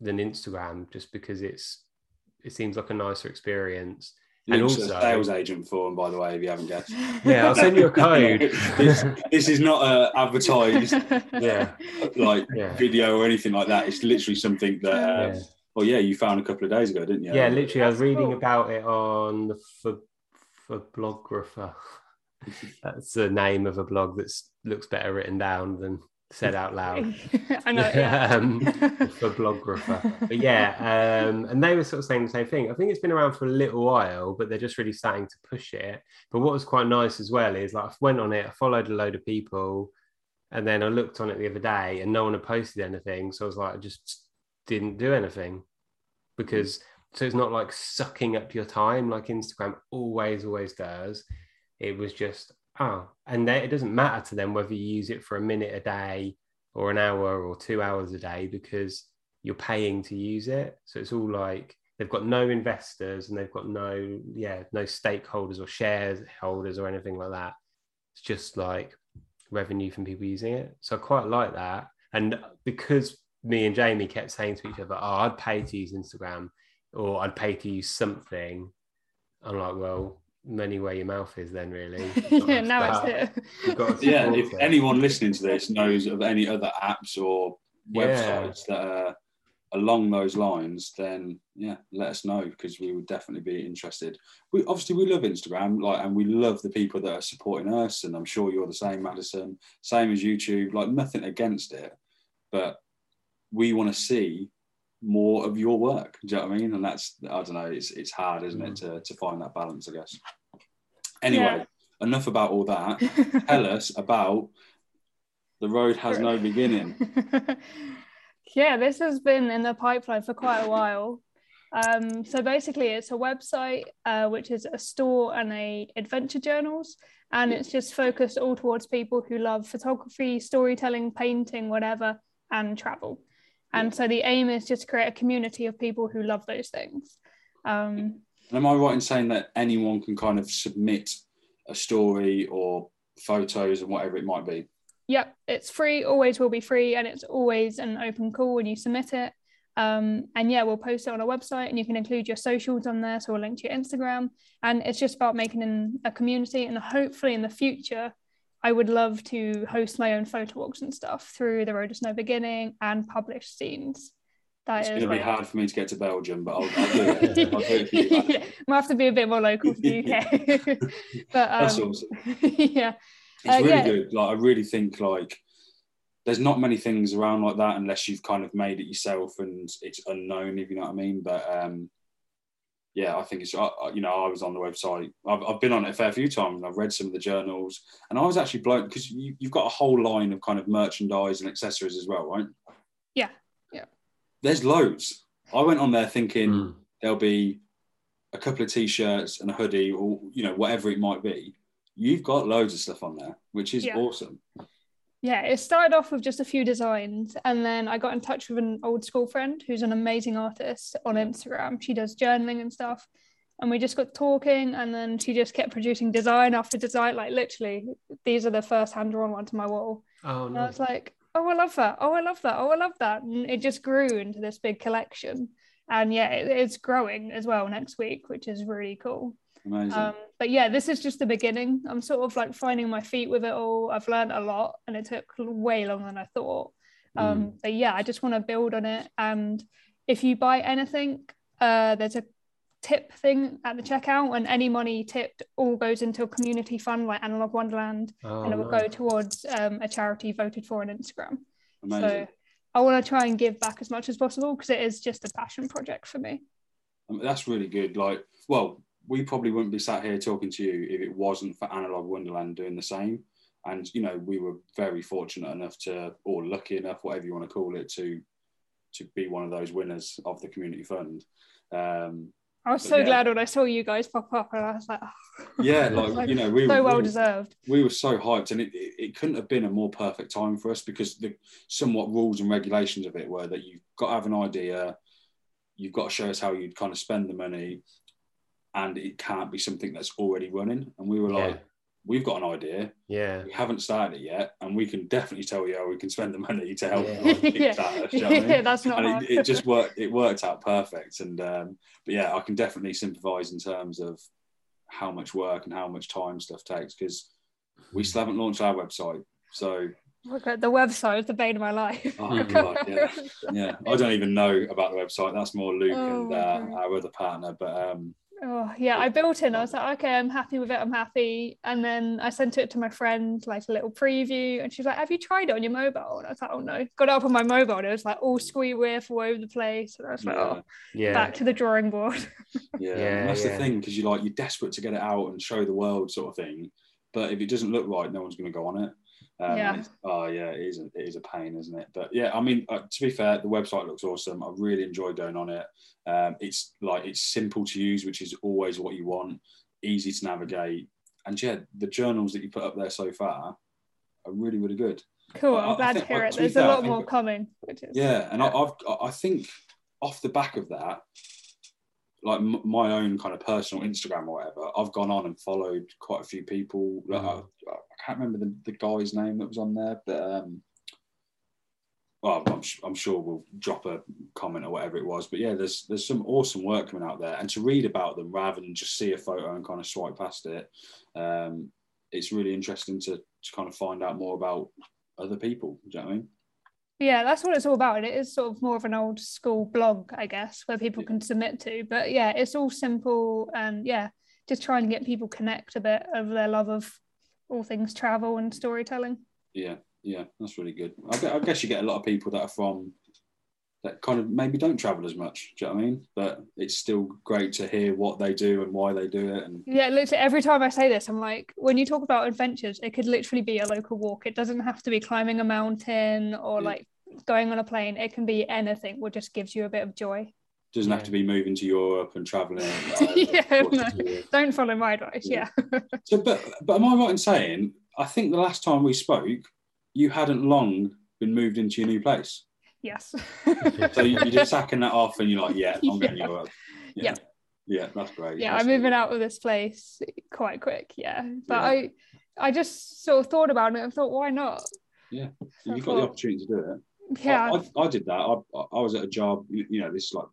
than Instagram, just because it's it seems like a nicer experience. And also- a sales agent for him, by the way, if you haven't guessed. Yeah, I'll send you a code. this, this is not a advertised Yeah. like Yeah. video or anything like that. It's literally something that. Uh, Yeah. Well, yeah, you found a couple of days ago, didn't you? Yeah, literally, I was reading about it on the for Phoblographer. That's the name of a blog that looks better written down than said out loud. I know. Yeah. um, Phoblographer. But yeah, um, and they were sort of saying the same thing. I think it's been around for a little while, but they're just really starting to push it. But what was quite nice as well is like I went on it, I followed a load of people, and then I looked on it the other day, and no one had posted anything. So I was like, I just didn't do anything because so it's not like sucking up your time like Instagram always always does. It was just oh, and it doesn't matter to them whether you use it for a minute a day or an hour or two hours a day because you're paying to use it. So it's all like they've got no investors and they've got no yeah no stakeholders or shareholders or anything like that. It's just like revenue from people using it. So I quite like that. And because me and Jamie kept saying to each other, "Oh, I'd pay to use Instagram, or I'd pay to use something," I'm like, "Well, money where your mouth is, then really." Yeah, now it's here. you've got to Yeah, if it. anyone listening to this knows of any other apps or Yeah. websites that are along those lines, then yeah, let us know because we would definitely be interested. We obviously we love Instagram, like, and we love the people that are supporting us, and I'm sure you're the same, Madison. Same as YouTube, like nothing against it, but we want to see more of your work. Do you know what I mean? And that's I don't know, it's it's hard, isn't it, to to find that balance, I guess. Anyway, Yeah. enough about all that tell us about the road has no beginning yeah, this has been in the pipeline for quite a while. Um, so basically, it's a website uh, which is a store and a adventure journals, and it's just focused all towards people who love photography, storytelling, painting, whatever, and travel. And so the aim is just to create a community of people who love those things. Um, and am i right in saying that anyone can kind of submit a story or photos and whatever it might be Yep, it's free, always will be free, and it's always an open call when you submit it. Um, and yeah, we'll post it on our website, and you can include your socials on there, so we'll link to your Instagram. And it's just about making an, a community, and hopefully in the future, I would love to host my own photo walks and stuff through the Road to No Beginning and publish zines. That it's is going to be hard for me to get to belgium but i'll, I'll do it i'll do it for you yeah, we'll have to be a bit more local to the UK. but um, that's awesome yeah, it's Uh, really yeah. good like i really think like there's not many things around like that unless you've kind of made it yourself and it's unknown if you know what i mean but um yeah i think it's I- I- you know i was on the website I've, I've been on it a fair few times and i've read some of the journals and i was actually blown because you, you've got a whole line of kind of merchandise and accessories as well right Yeah, yeah. there's loads i went on there thinking Mm. there'll be a couple of t-shirts and a hoodie or you know whatever it might be you've got loads of stuff on there which is Yeah. awesome Yeah, it started off with just a few designs, and then I got in touch with an old school friend who's an amazing artist on mm. Instagram. She does journaling and stuff, and we just got talking, and then she just kept producing design after design. Like literally, these are the first hand drawn ones on my wall, Oh and I was like, "Oh, I love that! Oh, I love that! Oh, I love that!" And it just grew into this big collection, and yeah, it, it's growing as well next week, which is really cool. Amazing Um, but yeah, this is just the beginning. I'm sort of like finding my feet with it all. I've learned a lot and it took way longer than I thought. Um, But yeah, I just want to build on it. And if you buy anything, uh, there's a tip thing at the checkout, and any money tipped all goes into a community fund like Analog Wonderland, Oh, and it will nice. go towards um, a charity voted for on Instagram. amazing So I want to try and give back as much as possible because it is just a passion project for me. I mean, that's really good. Like, well, we probably wouldn't be sat here talking to you if it wasn't for Analog Wonderland doing the same. And you know, we were very fortunate enough to, or lucky enough, whatever you want to call it, to to be one of those winners of the community fund. Um, I was so yeah. glad when I saw you guys pop up, and I was like, oh, yeah, Like, like you know, we were so were, well we, deserved. we were so hyped, and it, it, it couldn't have been a more perfect time for us because the somewhat rules and regulations of it were that you've got to have an idea, you've got to show us how you'd kind of spend the money, and it can't be something that's already running. And we were Yeah. like, we've got an idea. Yeah. We haven't started it yet, and we can definitely tell you how we can spend the money to help. Yeah. like, yeah, kickstart us, you know I mean? yeah, that's not and hard. it, it just worked. It worked out perfect. And um, but yeah, I can definitely sympathise in terms of how much work and how much time stuff takes because we still haven't launched our website. So Look at the website is the bane of my life. oh god, yeah, yeah. I don't even know about the website. That's more Luke Oh and uh, our other partner. But um, Oh yeah, I built in I was like, okay, I'm happy with it, I'm happy. And then I sent it to my friend, like a little preview, and she's like, Have you tried it on your mobile? And I was like, Oh no. Got it up on my mobile and it was like all squee whiff all over the place. And I was like, yeah, Oh, Yeah. back to the drawing board. yeah, Yeah, that's yeah. the thing because you're like you're desperate to get it out and show the world, sort of thing. But if it doesn't look right, no one's going to go on it. Um, Yeah. Oh yeah, it is. A, it is a pain, isn't it? But yeah, I mean, uh, to be fair, the website looks awesome. I really enjoy going on it. Um, it's like it's simple to use, which is always what you want. Easy to navigate, and yeah, the journals that you put up there so far are really, really good. Cool. I- I I'm glad to think- hear uh, it. to There's fair, a I lot think- more coming, which is Yeah, and I, I've I think off the back of that, like m- my own kind of personal Instagram or whatever, I've gone on and followed quite a few people. Like, Mm. I, I can't remember the, the guy's name that was on there, but um, well, I'm, I'm sure we'll drop a comment or whatever it was. But yeah, there's there's some awesome work coming out there, and to read about them rather than just see a photo and kind of swipe past it, um, it's really interesting to to kind of find out more about other people. Do you know what I mean? Yeah, that's what it's all about. And It is sort of more of an old school blog, I guess, where people can submit to. But yeah, it's all simple and yeah, just trying to get people connect a bit over their love of all things travel and storytelling. Yeah, yeah, that's really good. I, I guess you get a lot of people that are from that kind of maybe don't travel as much. Do you know what I mean? But it's still great to hear what they do and why they do it. And Yeah, literally every time I say this, I'm like, when you talk about adventures, it could literally be a local walk. It doesn't have to be climbing a mountain or Yeah. like going on a plane. It can be anything, what just gives you a bit of joy. doesn't have to be moving to Europe and traveling. Yeah, no. Don't follow my advice. Yeah. Yeah. So, but but am I right in saying I think the last time we spoke, you hadn't long been moved into your new place. yes. So you- you're just sacking that off, and you're like, yeah, I'm going Yeah. Europe. Yeah. yeah, that's great. yeah That's i'm moving out of this place quite quick yeah but Yeah. i i just sort of thought about it and thought why not Yeah, So You've got the opportunity to do it. Yeah I, I, I did that. I, I was at a job, you know, this is like,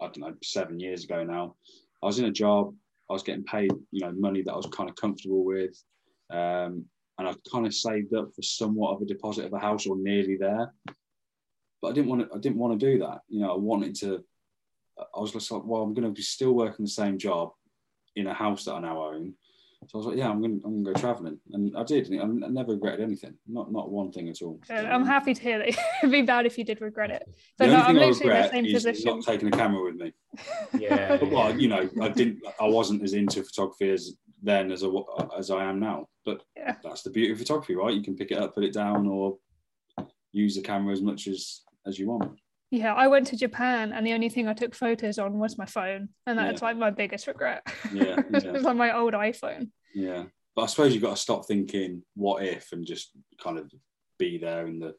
I don't know, seven years ago now. I was in a job, I was getting paid, you know, money that I was kind of comfortable with. Um, and I kind of saved up for somewhat of a deposit of a house or nearly there. But I didn't want to, I didn't want to do that. You know, I wanted to, I was just like, well, I'm going to be still working the same job in a house that I now own. So I was like, yeah, I'm going to, I'm going to go traveling. And I did. And I never regretted anything. Not, not one thing at all. Good. i'm happy to hear that it'd be bad if you did regret it The so only no, i'm thing I literally in the regret same is position not taking a camera with me. Yeah. But, well, you know, I didn't. I wasn't as into photography as then as I, as I am now. But Yeah. that's the beauty of photography, right? You can pick it up, put it down, or use the camera as much as as you want. Yeah i went to japan and the only thing i took photos on was my phone and that's Yeah. like my biggest regret Yeah, it yeah. was like my old iphone Yeah, but I suppose you've got to stop thinking what if and just kind of be there in the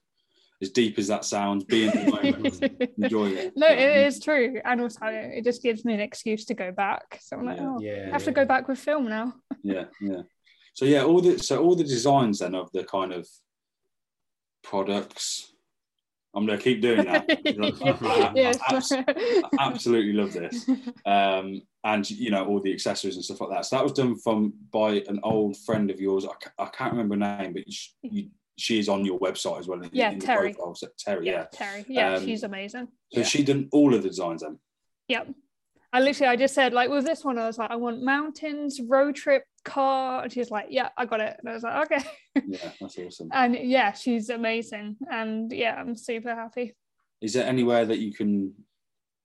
as deep as that sounds, be in the moment, enjoy it. no You know what I it mean? is true and also it just gives me an excuse to go back so i'm like Yeah. oh Yeah. i have to go back with film now yeah yeah so yeah all the so all the designs then of the kind of products i'm gonna keep doing that yes. Abs- absolutely love this um and you know all the accessories and stuff like that so that was done from by an old friend of yours i, I can't remember her name but she, you, she is on your website as well in, Yeah, in Terry. profile. So, terry yeah, yeah, Terry. Yeah, Um, she's amazing. so yeah. she done all of the designs then Yep. I literally, I just said, like, with this one, I was like, I want mountains, road trip, car. And she's like, yeah, I got it. And I was like, okay. yeah that's awesome And yeah, she's amazing. And yeah, I'm super happy. is there anywhere that you can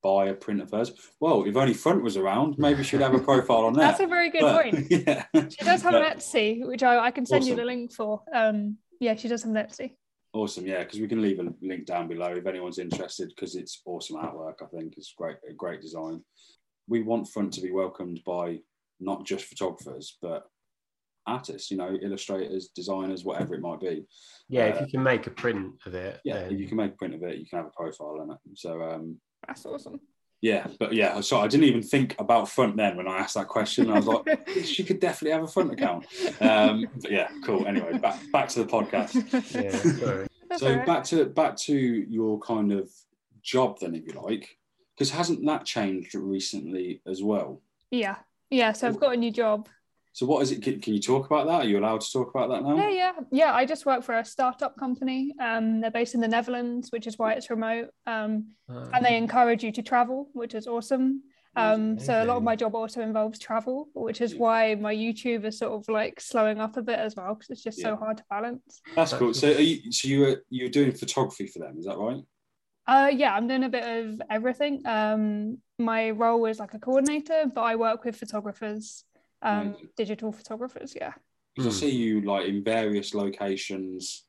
buy a print of hers well if only front was around maybe she'd have a profile on there That's a very good But- point. yeah She does have an But- Etsy, which I, I can send you the link for. Um, yeah, she does have an Etsy. Awesome, yeah, because we can leave a link down below if anyone's interested because it's awesome artwork. I think it's great, a great design. We want Front to be welcomed by not just photographers but artists, you know, illustrators, designers, whatever it might be. Yeah, Uh, if you can make a print of it. Yeah, then- if you can make a print of it, you can have a profile on it. So um, That's awesome. Yeah, but yeah, so I didn't even think about front then when I asked that question. I was like, she could definitely have a front account. Um, but yeah, cool. Anyway, back back to the podcast. Yeah, so all right. back to back to your kind of job then, if you like, because hasn't that changed recently as well? Yeah, yeah. So I've got a new job. So what is it? Can, can you talk about that? Are you allowed to talk about that now? Yeah, yeah, yeah. I just work for a startup company. Um, they're based in the Netherlands, which is why it's remote. Um, and they encourage you to travel, which is awesome. Um, so a lot of my job also involves travel, which is why my YouTube is sort of like slowing up a bit as well because it's just Yeah. so hard to balance. That's cool. So are you, so you were you were doing photography for them? Is that right? Uh, yeah, I'm doing a bit of everything. Um, my role is like a coordinator, but I work with photographers, um, Amazing. digital photographers. Yeah. Because Hmm. I see you like in various locations,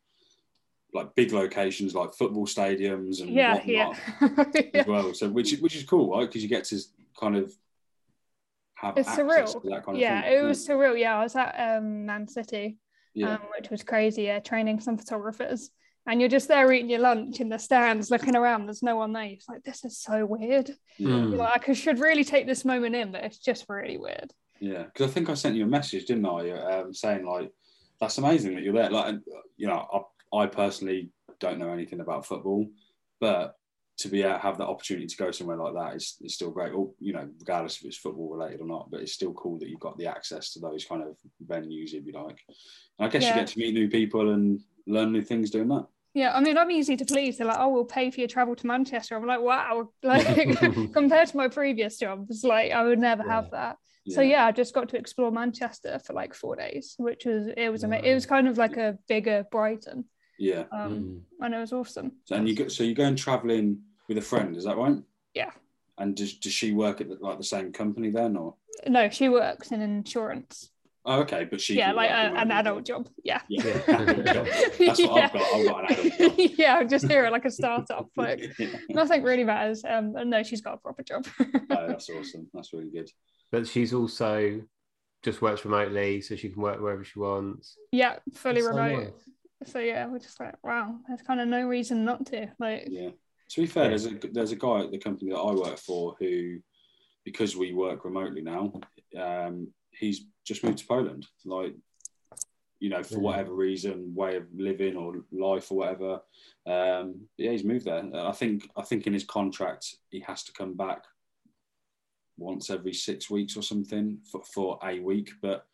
like big locations like football stadiums and Yeah, whatnot yeah. yeah. as well. So which which is cool, right? Because you get to kind of have It's access surreal. to that kind of Yeah, thing. it was surreal. Yeah, I was at um, Man City, Yeah. um, which was crazy. Yeah, training some photographers, and you're just there eating your lunch in the stands, looking around. There's no one there. It's like this is so weird. Mm. Like I should really take this moment in, but it's just really weird. Yeah, because I think I sent you a message, didn't I? Um, saying like, "That's amazing that you're there." Like, you know, I, I personally don't know anything about football, but to be able to have that opportunity to go somewhere like that is, is still great. Or you know, regardless if it's football related or not, but it's still cool that you've got the access to those kind of venues, if you like. And I guess Yeah. you get to meet new people and learn new things doing that. Yeah, I mean, I'm easy to please. They're like, "Oh, we'll pay for your travel to Manchester." I'm like, "Wow!" Like compared to my previous jobs, like I would never have that. So yeah, I just got to explore Manchester for like four days, which was it was amazing. It was kind of like a bigger Brighton, yeah. um, Mm. and it was awesome. So, and you go, so you're going traveling with a friend, is that right? Yeah. And does, does she work at the, like the same company then, or? No, she works in insurance. Oh, okay, but she yeah, like a, an adult it. job. Yeah. Yeah, Yeah. adult job. That's what I've got. I've got an adult job. yeah, just here at like a startup. Like Yeah. nothing really matters. Um, but no, she's got a proper job. Oh, that's awesome. That's really good. But she's also just works remotely, so she can work wherever she wants. yeah, fully That's remote. nice. So yeah, we're just like, wow, there's kind of no reason not to. Like, Yeah. To be fair, Yeah. there's a there's a guy at the company that I work for who, because we work remotely now, um, he's just moved to Poland. Like, you know, for whatever reason, way of living or life or whatever. Um, yeah, he's moved there. I think I think in his contract he has to come back once every six weeks or something for, for a week, but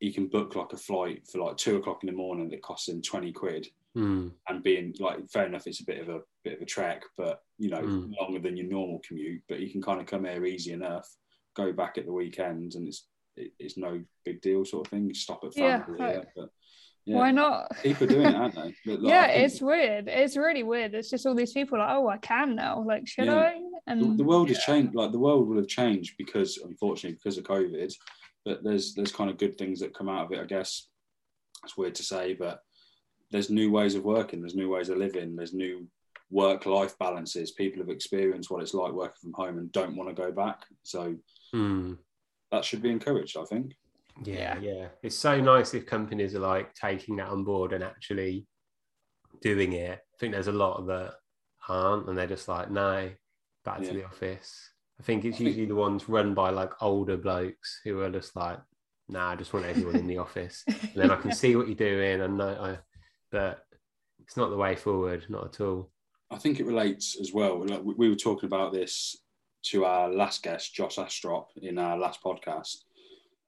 he can book like a flight for like two o'clock in the morning that costs him 20 quid Mm. and being like fair enough it's a bit of a bit of a trek but you know Mm. longer than your normal commute but you can kind of come here easy enough go back at the weekend and it's it, it's no big deal sort of thing you stop at Yeah, family like- here, but yeah why not? people doing it aren't they But, like, yeah, think it's weird. It's really weird. It's just all these people like, oh, I can now. Like, should Yeah. I? And the world has changed like the world will have changed because unfortunately because of covid but there's there's kind of good things that come out of it i guess it's weird to say but there's new ways of working there's new ways of living there's new work life balances people have experienced what it's like working from home and don't want to go back so Mm. That should be encouraged i think Yeah, Yeah. yeah. It's so nice if companies are like taking that on board and actually doing it. I think there's a lot that aren't, and they're just like, no, back Yeah. to the office. I think it's usually the ones run by like older blokes who are just like, nah, I just want everyone in the office. And then I can see what you're doing and know, I, but it's not the way forward, not at all. I think it relates as well. Like, we- we were talking about this to our last guest, Josh Astrop, in our last podcast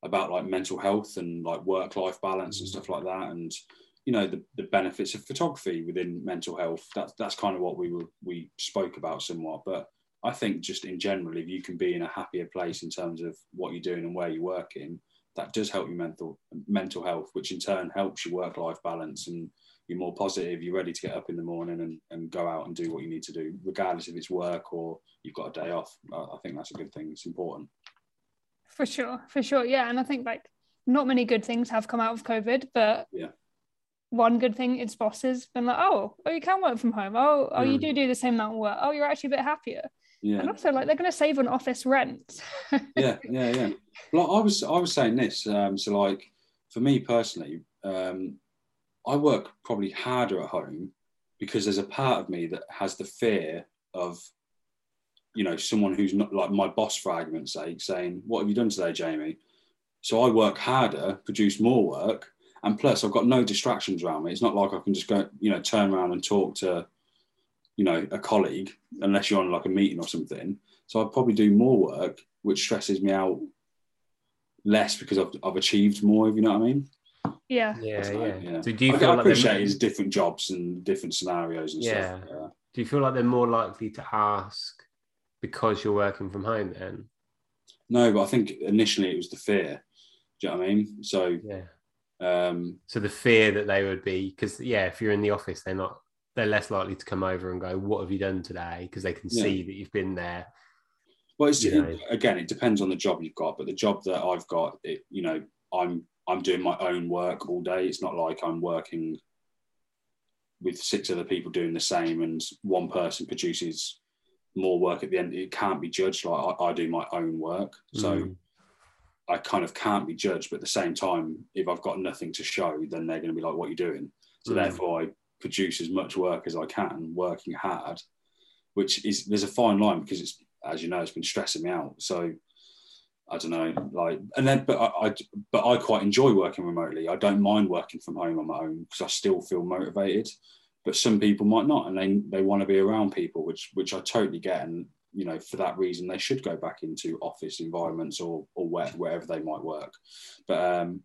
about like mental health and like work life balance and mm. stuff like that. And you know the, the benefits of photography within mental health. That's that's kind of what we were we spoke about somewhat. But I think just in general, if you can be in a happier place in terms of what you're doing and where you're working, that does help your mental mental health, which in turn helps your work life balance and you're more positive, you're ready to get up in the morning and, and go out and do what you need to do, regardless if it's work or you've got a day off. I, I think that's a good thing. It's important. for sure, for sure. Yeah. And I think like not many good things have come out of COVID, but Yeah. one good thing is bosses been like, oh, oh, you can work from home. Oh, oh, you Mm. do do the same amount of work. Oh, you're actually a bit happier. Yeah. And also like they're going to save on office rent. yeah, yeah, yeah. Well, I was I was saying this. Um, so, like for me personally, um, I work probably harder at home because there's a part of me that has the fear of you know, someone who's not like my boss, for argument's sake, saying, "What have you done today, Jamie?" So I work harder, produce more work, and plus I've got no distractions around me. It's not like I can just go, you know, turn around and talk to, you know, a colleague unless you're on like a meeting or something. So I probably do more work, which stresses me out less because I've, I've achieved more. If you know what I mean? Yeah. Yeah, So, yeah. So do you I, feel I like appreciate they're, it's different jobs and different scenarios and Yeah. stuff. Yeah. do you feel like they're more likely to ask because you're working from home then? No, but I think initially it was the fear. Do you know what I mean? So, Yeah. um, So the fear that they would be because yeah, if you're in the office, they're not they're less likely to come over and go, "What have you done today?" Because they can Yeah. see that you've been there. well, it's, You know. again, it depends on the job you've got. But the job that I've got, it, you know, I'm I'm doing my own work all day. It's not like I'm working with six other people doing the same, and one person produces more work at the end. It can't be judged. Like I, I do my own work, so. Mm. I kind of can't be judged, but at the same time, if I've got nothing to show, then they're going to be like, "What are you doing?" So Mm. therefore, I produce as much work as I can, working hard. Which is there's a fine line because it's as you know, it's been stressing me out. So I don't know, like, and then but I, I but I quite enjoy working remotely. I don't mind working from home on my own because I still feel motivated. But some people might not, and they they want to be around people, which which I totally get. And you know, for that reason, they should go back into office environments or or where, wherever they might work. But um,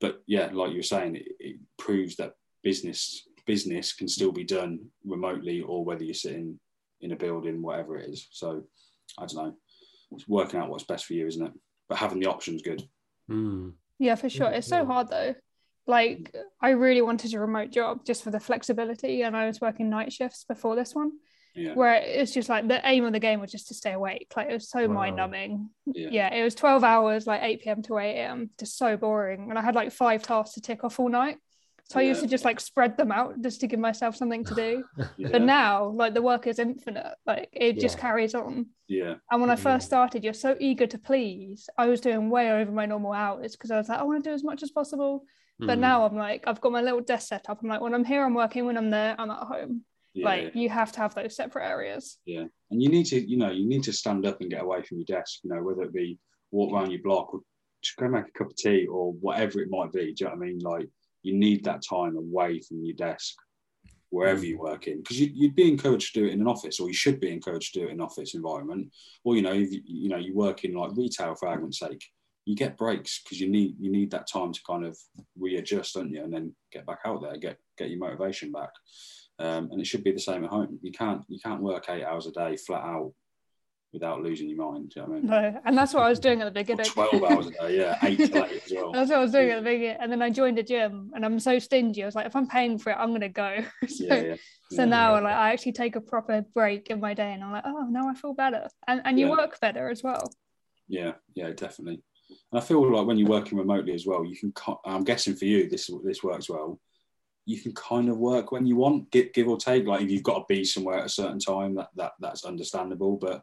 but yeah, like you were saying, it, it proves that business business can still be done remotely or whether you're sitting in a building, whatever it is. So I don't know. It's working out what's best for you, isn't it? But having the options good. Mm. Yeah, for sure. It's so hard though. Like I really wanted a remote job just for the flexibility, and I was working night shifts before this one, Yeah. where it's just like the aim of the game was just to stay awake. Like it was so Wow. mind numbing. Yeah. Yeah, it was 12 hours, like 8 p.m. to 8 a.m. Just so boring. And I had like five tasks to tick off all night. So I used to just like spread them out just to give myself something to do. Yeah. But now, like the work is infinite. Like it just carries on. yeah. And when I first started, you're so eager to please. I was doing way over my normal hours because I was like, I want to do as much as possible. But Mm. now I'm like, I've got my little desk set up. I'm like, when I'm here, I'm working. When I'm there, I'm at home. Yeah. Like you have to have those separate areas. Yeah, and you need to, you know, you need to stand up and get away from your desk. You know, whether it be walk around your block or just go make a cup of tea or whatever it might be. Do you know what I mean? Like you need that time away from your desk, wherever Mm. you work in, because you, you'd be encouraged to do it in an office, or you should be encouraged to do it in an office environment. Or you know, if you, you know, you work in like retail for argument's sake, you get breaks because you need you need that time to kind of readjust, don't you, and then get back out there, get get your motivation back. Um, and it should be the same at home. You can't you can't work eight hours a day flat out without losing your mind. Do you know what I mean? No, and that's what I was doing at the beginning. Twelve hours a day, yeah, eight to eight as well. That's what I was doing at the beginning. And then I joined a gym and I'm so stingy. I was like, if I'm paying for it, I'm gonna go. so Yeah, yeah. so yeah. now like I actually take a proper break in my day and I'm like, oh now I feel better. And and you Yeah. work better as well. Yeah, yeah, definitely. And I feel like when you're working remotely as well, you can. co- I'm guessing for you, this this works well. You can kind of work when you want, give, give or take. Like if you've got to be somewhere at a certain time, that, that that's understandable. But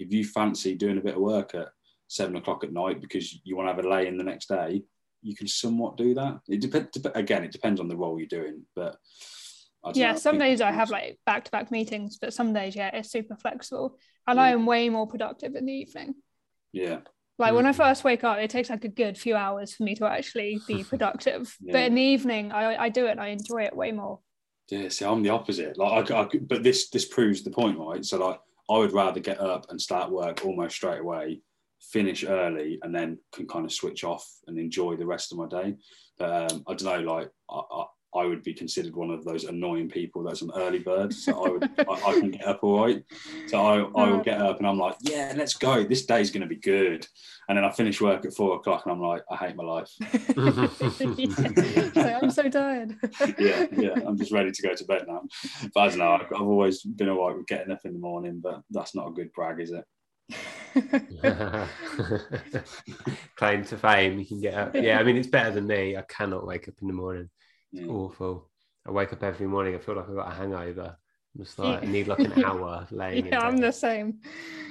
if you fancy doing a bit of work at seven o'clock at night because you want to have a lay in the next day, you can somewhat do that. It depends. Again, it depends on the role you're doing. But Yeah, know, some days I have like back to back meetings, but some days, yeah, it's super flexible. And I am way more productive in the evening. Yeah, Like when I first wake up, it takes like a good few hours for me to actually be productive. But in the evening, I, I do it and I enjoy it way more. Yeah, see, I'm the opposite. Like, I, I, but this this proves the point, right? So, like, I would rather get up and start work almost straight away, finish early, and then can kind of switch off and enjoy the rest of my day. But um, I don't know, like, I, I, I would be considered one of those annoying people that's an early bird. So I would, I, I can get up all right. So I, I will get up and I'm like, yeah, let's go. This day's going to be good. And then I finish work at four o'clock and I'm like, I hate my life. Yeah. So I'm so tired. yeah, yeah, I'm just ready to go to bed now. But I don't know. I've, I've always been all right with getting up in the morning, but that's not a good brag, is it? Claim to fame, you can get up. Yeah, I mean, it's better than me. I cannot wake up in the morning. Yeah. Awful. I wake up every morning. I feel like I've got a hangover. I'm just like, I need like an hour laying in yeah, I'm the same.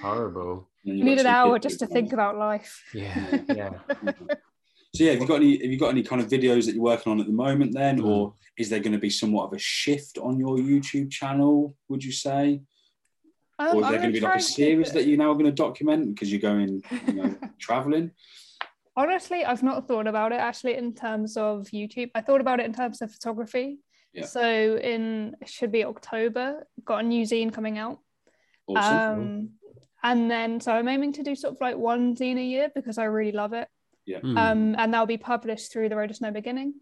Horrible. You've need an hour just to as think about life. Yeah, yeah. So yeah, have you got any? Have you got any kind of videos that you're working on at the moment? Then, Mm. or is there going to be somewhat of a shift on your YouTube channel? Would you say? Um, or is I'm there going to be like a series that you're now going to document because you're going, you know, traveling? Honestly, I've not thought about it actually in terms of YouTube. I thought about it in terms of photography. Yeah. So in should be October, got a new zine coming out. Awesome. Um, and then so I'm aiming to do sort of like one zine a year because I really love it. Hmm. Um, and that'll be published through The Road is No Beginning.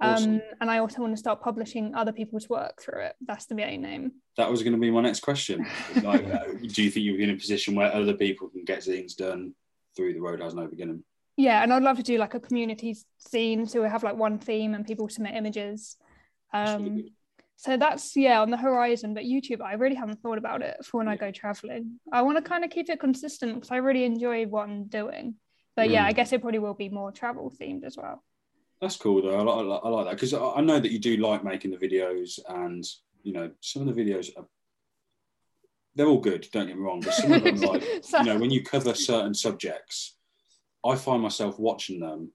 Um, Awesome. and I also want to start publishing other people's work through it. That's the main name. that was going to be my next question. Like, uh, do you think you'll be in a position where other people can get zines done through the road has no beginning? Yeah, and I'd love to do like a community zine so we have like one theme and people submit images. Um, so that's yeah on the horizon. But YouTube, I really haven't thought about it for when I go traveling. I want to kind of keep it consistent because I really enjoy what I'm doing. But yeah, I Mm. guess it probably will be more travel themed as well. That's cool though. I like, I like, that because I I know that you do like making the videos, and you know some of the videos are they're all good. Don't get me wrong, but some of them like So- you know when you cover certain subjects, I find myself watching them,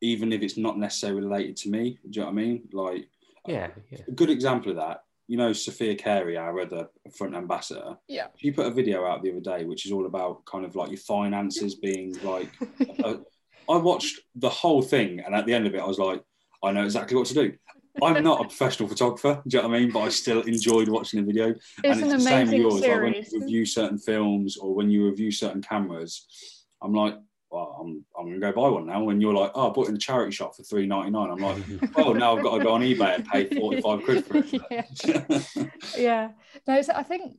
even if it's not necessarily related to me. Do you know what I mean? Like Yeah, yeah. a good example of that. You know, Sophia Carey, our other front ambassador. Yeah. She put a video out the other day, which is all about kind of like your finances being like uh, I watched the whole thing, and at the end of it, I was like, I know exactly what to do. I'm not a professional photographer, do you know what I mean? But I still enjoyed watching the video. it's and an it's the same with amazing yours. Like when series. you review certain films or when you review certain cameras, I'm like, well, I'm, I'm gonna go buy one now. And you're like, oh, I bought it in a charity shop for three ninety nine. I'm like, oh, now I've got to go on eBay and pay forty five quid for it. yeah. yeah. No, so I think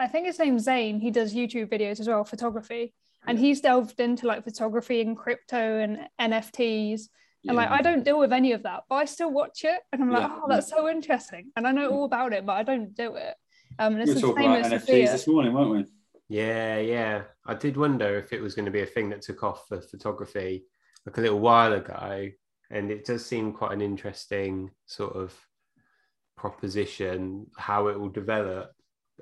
I think his name's Zane. He does YouTube videos as well, photography. And he's delved into like photography and crypto and NFTs. And like I don't deal with any of that, but I still watch it and I'm like, Yeah. oh, that's so interesting. And I know all about it, but I don't do it. Um, and it's the talking same about as NFTs Sophia. this morning, weren't we? Yeah, yeah. I did wonder if it was going to be a thing that took off for photography like a little while ago. And it does seem quite an interesting sort of proposition, how it will develop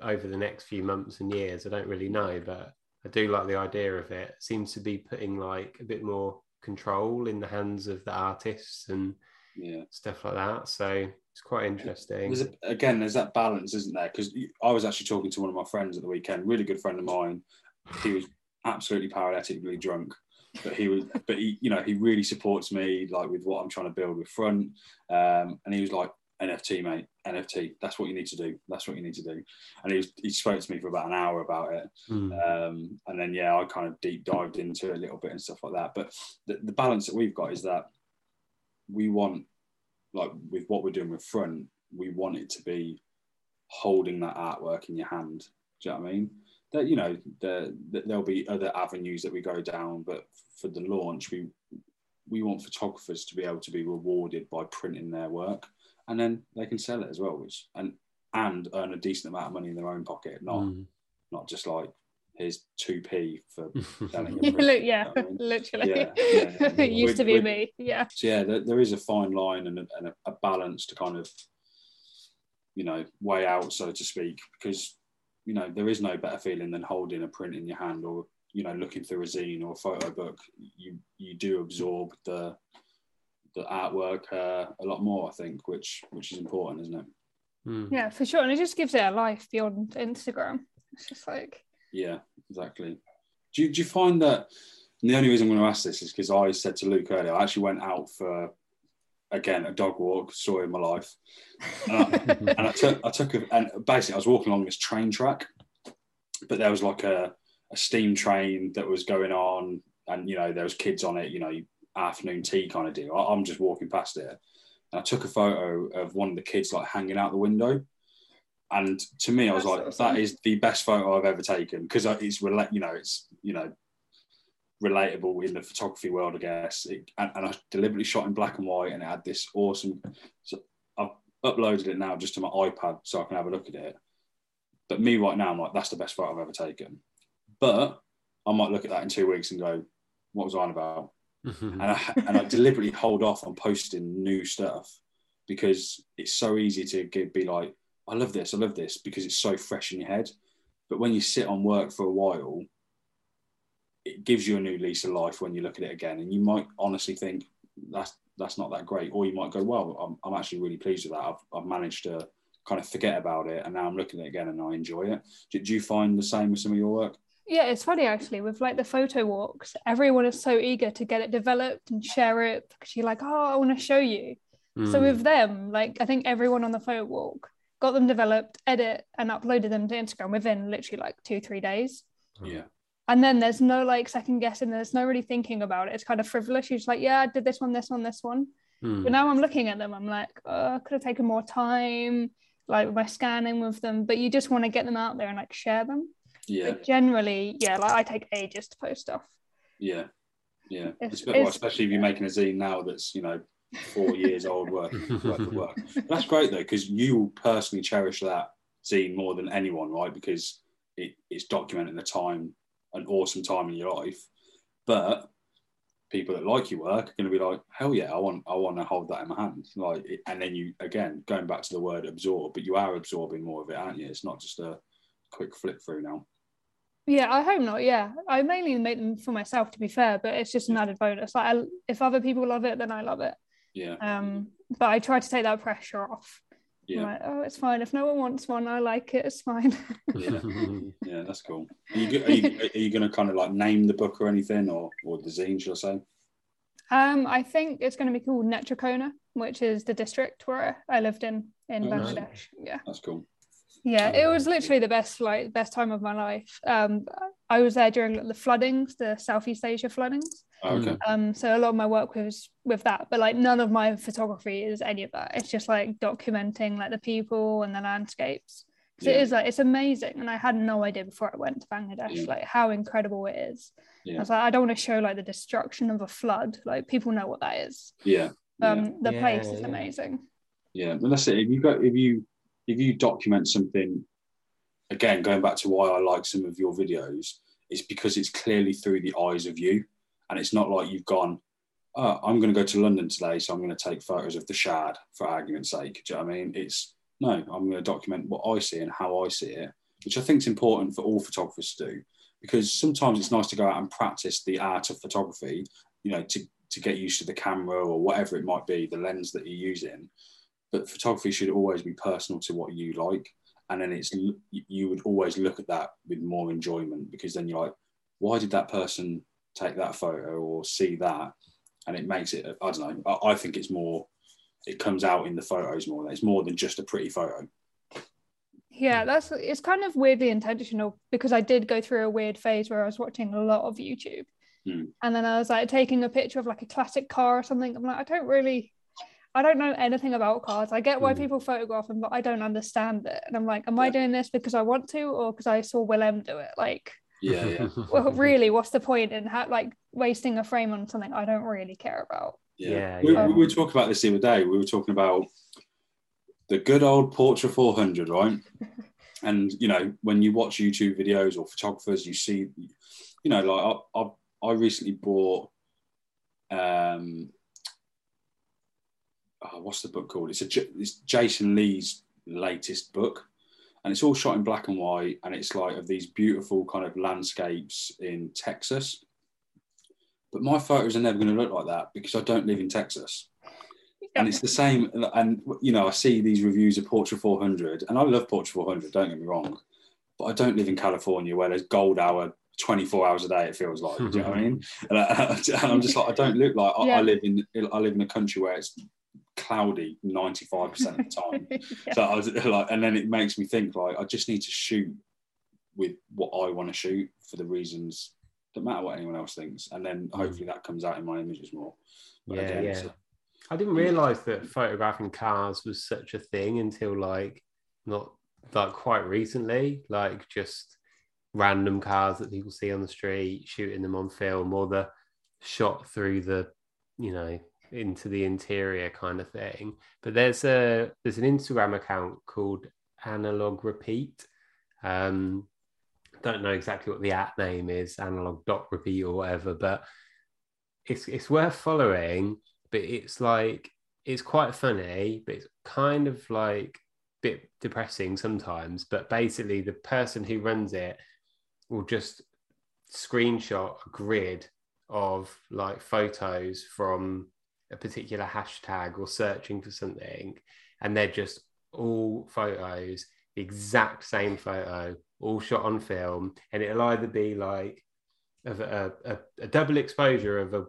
over the next few months and years. I don't really know, but I do like the idea of it. it seems to be putting like a bit more control in the hands of the artists and Yeah. stuff like that. So it's quite interesting. There's a, again, there's that balance, isn't there? Because I was actually talking to one of my friends at the weekend, really good friend of mine. He was absolutely paralytically drunk, but he was, but he, you know, he really supports me like with what I'm trying to build with front. Um, and he was like, NFT, mate, NFT. That's what you need to do. That's what you need to do. And he was, he spoke to me for about an hour about it. Mm. Um, and then yeah, I kind of deep dived into it a little bit and stuff like that. But the, the balance that we've got is that we want, like with what we're doing with front, we want it to be holding that artwork in your hand. Do you know what I mean? That you know, the, the, there'll be other avenues that we go down, but for the launch, we we want photographers to be able to be rewarded by printing their work, and then they can sell it as well, which and and earn a decent amount of money in their own pocket, not Mm. not just like here's two p for selling Yeah, a yeah, I mean, literally. yeah, yeah, yeah. it used to be me. Yeah. So yeah, there, there is a fine line and, a, and a, a balance to kind of, you know, weigh out, so to speak, because you know there is no better feeling than holding a print in your hand or you know looking through a zine or a photo book. You you do absorb the the artwork uh, a lot more, I think, which which is important, isn't it? Mm. Yeah, for sure. And it just gives it a life beyond Instagram. It's just like, Yeah, exactly. Do you, do you find that? And the only reason I'm going to ask this is because I said to Luke earlier, I actually went out for again a dog walk, story of my life, and I, and I took I took a, and basically I was walking along this train track, but there was like a, a steam train that was going on, and you know there was kids on it, you know afternoon tea kind of deal. I, I'm just walking past it, and I took a photo of one of the kids like hanging out the window. And to me, I was That's like, awesome. "That is the best photo I've ever taken because it's relate, you know, it's you know, relatable in the photography world, I guess. It, and, and I deliberately shot in black and white, and it had this awesome. So I've uploaded it now just to my iPad so I can have a look at it. But me right now, I'm like, that's the best photo I've ever taken. But I might look at that in two weeks and go, what was I on about? and I and I deliberately hold off on posting new stuff because it's so easy to get, be like, I love this, I love this because it's so fresh in your head. But when you sit on work for a while, it gives you a new lease of life when you look at it again, and you might honestly think that's that's not that great, or you might go, well, I'm, I'm actually really pleased with that. I've, I've managed to kind of forget about it, and now I'm looking at it again and I enjoy it. Do, do you find the same with some of your work? Yeah, it's funny actually with like the photo walks, everyone is so eager to get it developed and share it because you're like, oh, I want to show you. So Mm. with them, like I think everyone on the photo walk got them developed, edit, and uploaded them to Instagram within literally like two, three days. Yeah, And then there's no like second guessing, there's no really thinking about it. It's kind of frivolous. You're just like, yeah, I did this one, this one, this one. Mm. But now I'm looking at them, I'm like, oh, I could have taken more time, like with my scanning with them. But you just want to get them out there and like share them. yeah, But generally, yeah, like I take ages to post stuff. yeah, yeah. It's- It's, well, it's- especially if you're making a zine now that's you know four years old worth of work. That's great though, because you will personally cherish that zine more than anyone, right? Because it, it's documenting the time, an awesome time in your life. But people that like your work are going to be like, hell yeah, I want, I want to hold that in my hand. Like, it- and then you again going back to the word absorb, but you are absorbing more of it, aren't you? It's not just a quick flip through now. Yeah, I hope not. Yeah, I mainly make them for myself, to be fair, but it's just an added bonus. Like, I, if other people love it, then I love it. Yeah, Um, but I try to take that pressure off. I'm yeah, like, oh, it's fine. If no one wants one, I like it. It's fine. yeah. Yeah, that's cool. Are you, are you, are you going to kind of like name the book or anything, or or the zine, should I say? um, I think it's going to be called Netrakona, which is the district where I lived in in Oh, nice. Bangladesh. Yeah. That's cool. Yeah, Oh, it was literally the best like best time of my life. Um, I was there during the floodings, the Southeast Asia floodings. Oh, okay. Um, so a lot of my work was with that, but like none of my photography is any of that. It's just like documenting like the people and the landscapes. Yeah. it is like it's amazing, and I had no idea before I went to Bangladesh Yeah. like how incredible it is. Yeah. I was like, I don't want to show like the destruction of a flood. Like people know what that is. Yeah. yeah. Um, the Yeah, place is yeah. amazing. Yeah, but that's it. If you go, if you if you document something, again, going back to why I like some of your videos, it's because it's clearly through the eyes of you, and it's not like you've gone. Oh, I'm going to go to London today, so I'm going to take photos of the Shard for argument's sake. Do you know what I mean? It's no, I'm going to document what I see and how I see it, which I think is important for all photographers to do, because sometimes it's nice to go out and practice the art of photography, you know, to to get used to the camera or whatever it might be, the lens that you're using but photography should always be personal to what you like and then it's you would always look at that with more enjoyment because then you're like why did that person take that photo or see that and it makes it i don't know i, think it's more it comes out in the photos more it's more than just a pretty photo Yeah, that's it's kind of weirdly intentional because I did go through a weird phase where I was watching a lot of YouTube. Hmm. And then I was like taking a picture of like a classic car or something. I'm like, I don't really I don't know anything about cards. I get why Hmm. people photograph them, but I don't understand it. And I'm like, am I doing this because I want to or because I saw Willem do it? Like, yeah yeah well, really, what's the point in ha- like wasting a frame on something I don't really care about? yeah, Yeah, we, yeah. we were talking about this the other day we were talking about the good old portra 400 right and you know when you watch youtube videos or photographers you see you know like i, I, I recently bought um oh, what's the book called? It's a it's jason lee's latest book. And it's all shot in black and white and it's like of these beautiful kind of landscapes in texas. But my photos are never going to look like that because i don't live in texas. And it's the same and you know i see these reviews of Portra 400 and i love Portra 400 don't get me wrong. But i don't live in california where there's gold hour 24 hours a day it feels like do you know what i mean? And, I, am just like i don't look like I, Yeah. I live in i live in a country where it's cloudy 95% of the time. Yeah. so i was like and then it makes me think like i just need to shoot with what i want to shoot for the reasons that matter what anyone else thinks. And then mm. hopefully that comes out in my images more. But Yeah, again, yeah. it's a- I didn't realize that photographing cars was such a thing until like not like quite recently, like just random cars that people see on the street, shooting them on film, or the shot through the, you know, into the interior kind of thing. But there's a there's an Instagram account called Analog Repeat. Um, don't know exactly what the at name is, analog dot repeat or whatever, but it's it's worth following but it's like it's quite funny, but it's kind of like a bit depressing sometimes. But basically, the person who runs it will just screenshot a grid of like photos from a particular hashtag or searching for something, and they're just all photos, the exact same photo, all shot on film, and it'll either be like a, a, a double exposure of a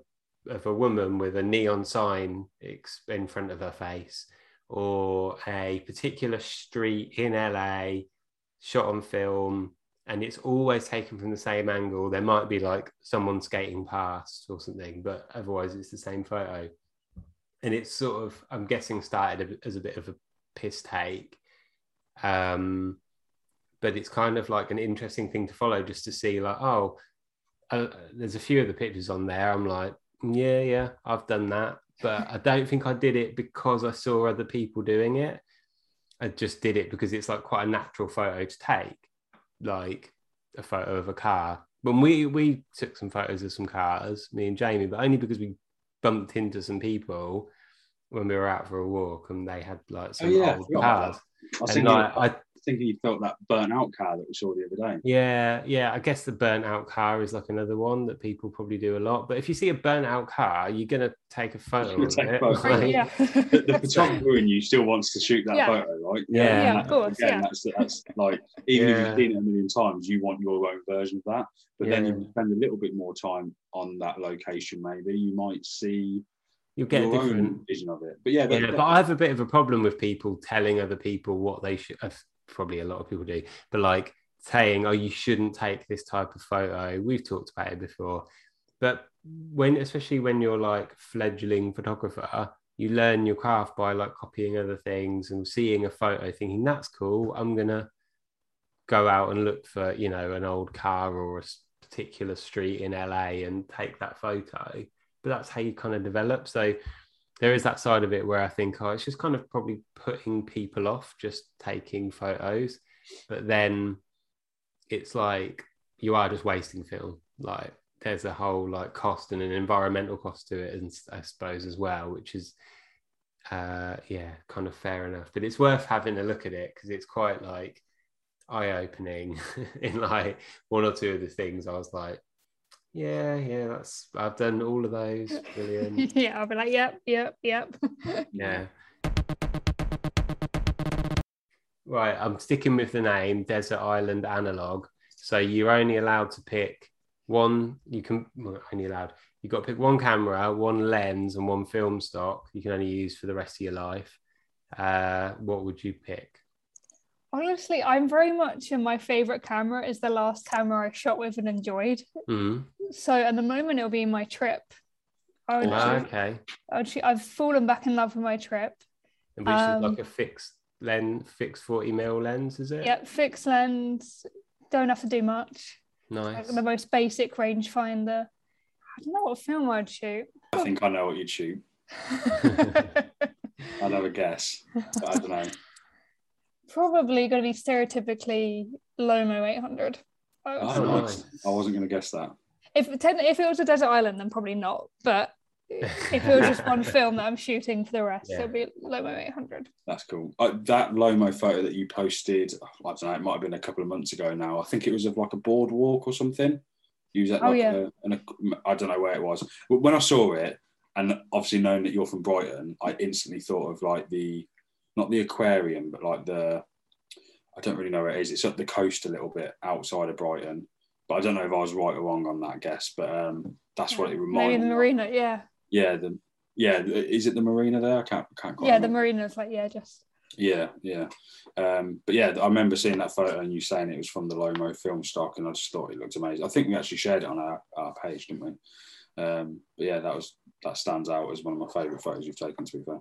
of a woman with a neon sign in front of her face, or a particular street in LA shot on film, and it's always taken from the same angle. There might be like someone skating past or something, but otherwise it's the same photo. And it's sort of, I'm guessing, started as a bit of a piss take. Um, but it's kind of like an interesting thing to follow just to see, like, oh, uh, there's a few of the pictures on there. I'm like, yeah, yeah, I've done that. But I don't think I did it because I saw other people doing it. I just did it because it's like quite a natural photo to take, like a photo of a car. When we we took some photos of some cars, me and Jamie, but only because we bumped into some people when we were out for a walk and they had like some Oh, yeah, old cars. I And like, I thinking you felt that burnt out car that we saw the other day. Yeah, yeah. I guess the burnt out car is like another one that people probably do a lot. But if you see a burnt out car, you're gonna take a photo of take it. photo. Like, yeah. The, the photographer in you still wants to shoot that Yeah. photo, right? Yeah. Yeah, and of course, Again, yeah. that's that's like even if you've seen it a million times, you want your own version of that. But then Yeah. you spend a little bit more time on that location. Maybe you might see You'll get a different. vision of it. But yeah, Yeah, but I have a bit of a problem with people telling other people what they should. Uh, Probably a lot of people do, but like saying, "Oh, you shouldn't take this type of photo." We've talked about it before, but when, especially when you're like fledgling photographer, you learn your craft by like copying other things and seeing a photo, thinking that's cool. I'm gonna go out and look for you know an old car or a particular street in LA and take that photo. But that's how you kind of develop. So there is that side of it where I think, oh, it's just kind of probably putting people off just taking photos. But then it's like you are just wasting film. Like there's a whole like cost and an environmental cost to it, and I suppose as well, which is uh yeah, kind of fair enough. But it's worth having a look at it because it's quite like eye-opening in like one or two of the things I was like, yeah, yeah, that's I've done all of those. Brilliant. yeah, I'll be like, yep, yep, yep. Yeah. Right, I'm sticking with the name Desert Island Analog. So you're only allowed to pick one. You can well, only allowed. You've got to pick one camera, one lens, and one film stock. You can only use for the rest of your life. Uh, what would you pick? Honestly, I'm very much in my favorite camera is the last camera I shot with and enjoyed. Mm. So at the moment, it'll be my trip. I would, Ah, choose- okay, I have fallen back in love with my trip. And which is Um, like a fixed lens, fixed 40 mil lens, is it? Yep, fixed lens. Don't have to do much. Like Nice. the most basic rangefinder. I don't know what film I'd shoot. I think I know what you'd shoot. I'd have a guess, but I don't know. Probably going to be stereotypically Lomo 800. I Oh. Oh, nice. nice. I wasn't going to guess that. If ten- if it was a desert island, then probably not. But if it was just one film that I'm shooting for the rest, Yeah. it'll be Lomo 800. That's cool. Uh, that Lomo photo that you posted, I don't know, it might have been a couple of months ago now. I think it was of like a boardwalk or something. You was at Oh, yeah. a, an, I don't know where it was. But when I saw it, and obviously knowing that you're from Brighton, I instantly thought of like the, not the aquarium, but like the, I don't really know where it is. It's up the coast a little bit outside of Brighton. But I don't know if I was right or wrong on that guess. But um, that's what it Maybe reminded the me. of. marina, yeah. Yeah, the yeah. Is it the marina there? I can't can't quite. Yeah, the remember. marina's like, yeah, just Yeah, yeah. Um, but yeah, I remember seeing that photo and you saying it was from the Lomo film stock, and I just thought it looked amazing. I think we actually shared it on our, our page, didn't we? Um, but yeah, that was that stands out as one of my favourite photos you've taken. To be fair,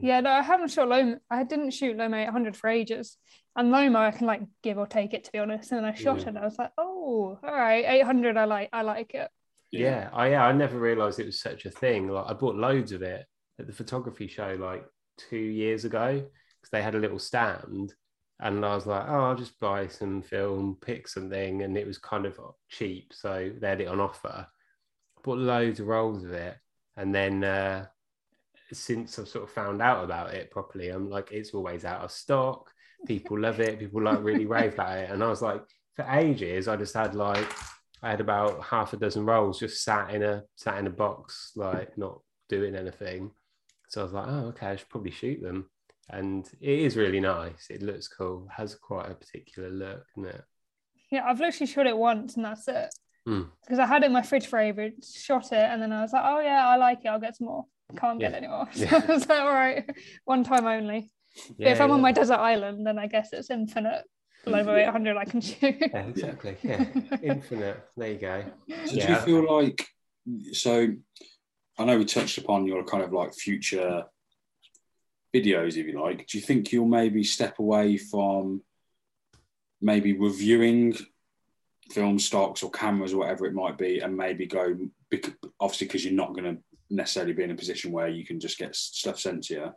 Yeah, no, I haven't shot Lomo. I didn't shoot Lomo 800 for ages. And Lomo, I can like give or take it to be honest. And then I shot Yeah. it and I was like, oh, all right, 800, I like, I like it. Yeah, I yeah, I never realized it was such a thing. Like I bought loads of it at the photography show like two years ago because they had a little stand, and I was like, oh, I'll just buy some film, pick something, and it was kind of cheap, so they had it on offer. Bought loads of rolls of it, and then uh, since I've sort of found out about it properly, I'm like, it's always out of stock. People love it. People like really rave about it, and I was like, for ages, I just had like I had about half a dozen rolls just sat in a sat in a box, like not doing anything. So I was like, oh, okay, I should probably shoot them. and it is really nice. It looks cool. Has quite a particular look, doesn't it? Yeah, I've literally shot it once and that's it. Mm. Because I had it in my fridge for ages, shot it, and then I was like, oh yeah, I like it. I'll get some more. Can't get Yeah. any more. So Yeah. I was like, all right, one time only. But if I'm on my desert island, then I guess it's infinite. Level mm-hmm. 800 I can shoot. yeah, exactly. Yeah, infinite. There you go. So do you feel like so? I know we touched upon your kind of like future videos, if you like. Do you think you'll maybe step away from maybe reviewing film stocks or cameras or whatever it might be, and maybe go bec- obviously because you're not going to necessarily be in a position where you can just get stuff sent to you,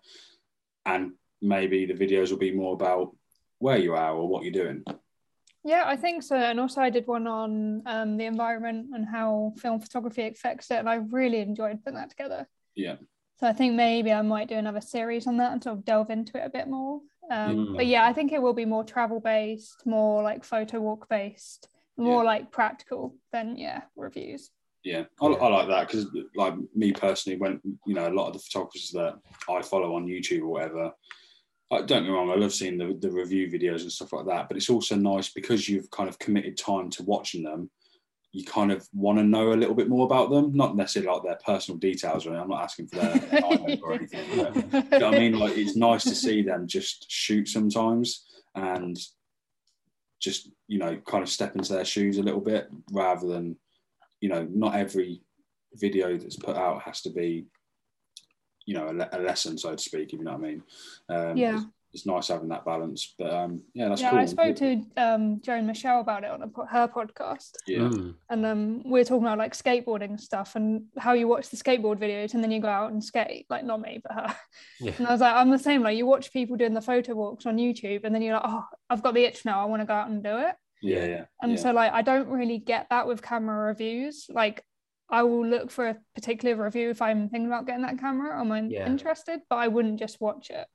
and maybe the videos will be more about where you are or what you're doing. Yeah, I think so. And also, I did one on um, the environment and how film photography affects it. And I really enjoyed putting that together. Yeah. So I think maybe I might do another series on that and sort of delve into it a bit more. Um, Mm. But yeah, I think it will be more travel based, more like photo walk based, more Yeah. like practical than, yeah, reviews. Yeah, I, Yeah. I like that because, like me personally, when you know a lot of the photographers that I follow on YouTube or whatever, I, don't get me wrong, I love seeing the, the review videos and stuff like that. But it's also nice because you've kind of committed time to watching them. You kind of want to know a little bit more about them, not necessarily like their personal details. Or anything. I'm not asking for their or anything. You know I mean? Like it's nice to see them just shoot sometimes and just you know kind of step into their shoes a little bit rather than you know not every video that's put out has to be you know a, le- a lesson so to speak if you know what I mean um, Yeah. it's, it's nice having that balance but um yeah that's yeah, cool I spoke to um, Joan Michelle about it on a, po- her podcast. yeah Mm. and um, we are talking about like skateboarding stuff and how you watch the skateboard videos and then you go out and skate like not me but her Yeah. and i was like i'm the same like you watch people doing the photo walks on youtube and then you're like oh i've got the itch now i want to go out and do it yeah yeah and yeah. so like i don't really get that with camera reviews like i will look for a particular review if i'm thinking about getting that camera or i'm Yeah. interested but i wouldn't just watch it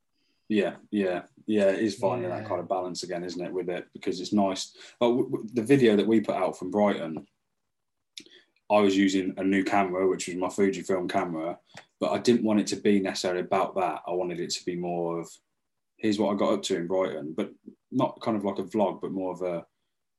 Yeah, yeah, yeah. It is finding that kind of balance again, isn't it? With it because it's nice. But w- w- the video that we put out from Brighton, I was using a new camera, which was my Fujifilm camera, but I didn't want it to be necessarily about that. I wanted it to be more of, here's what I got up to in Brighton, but not kind of like a vlog, but more of a.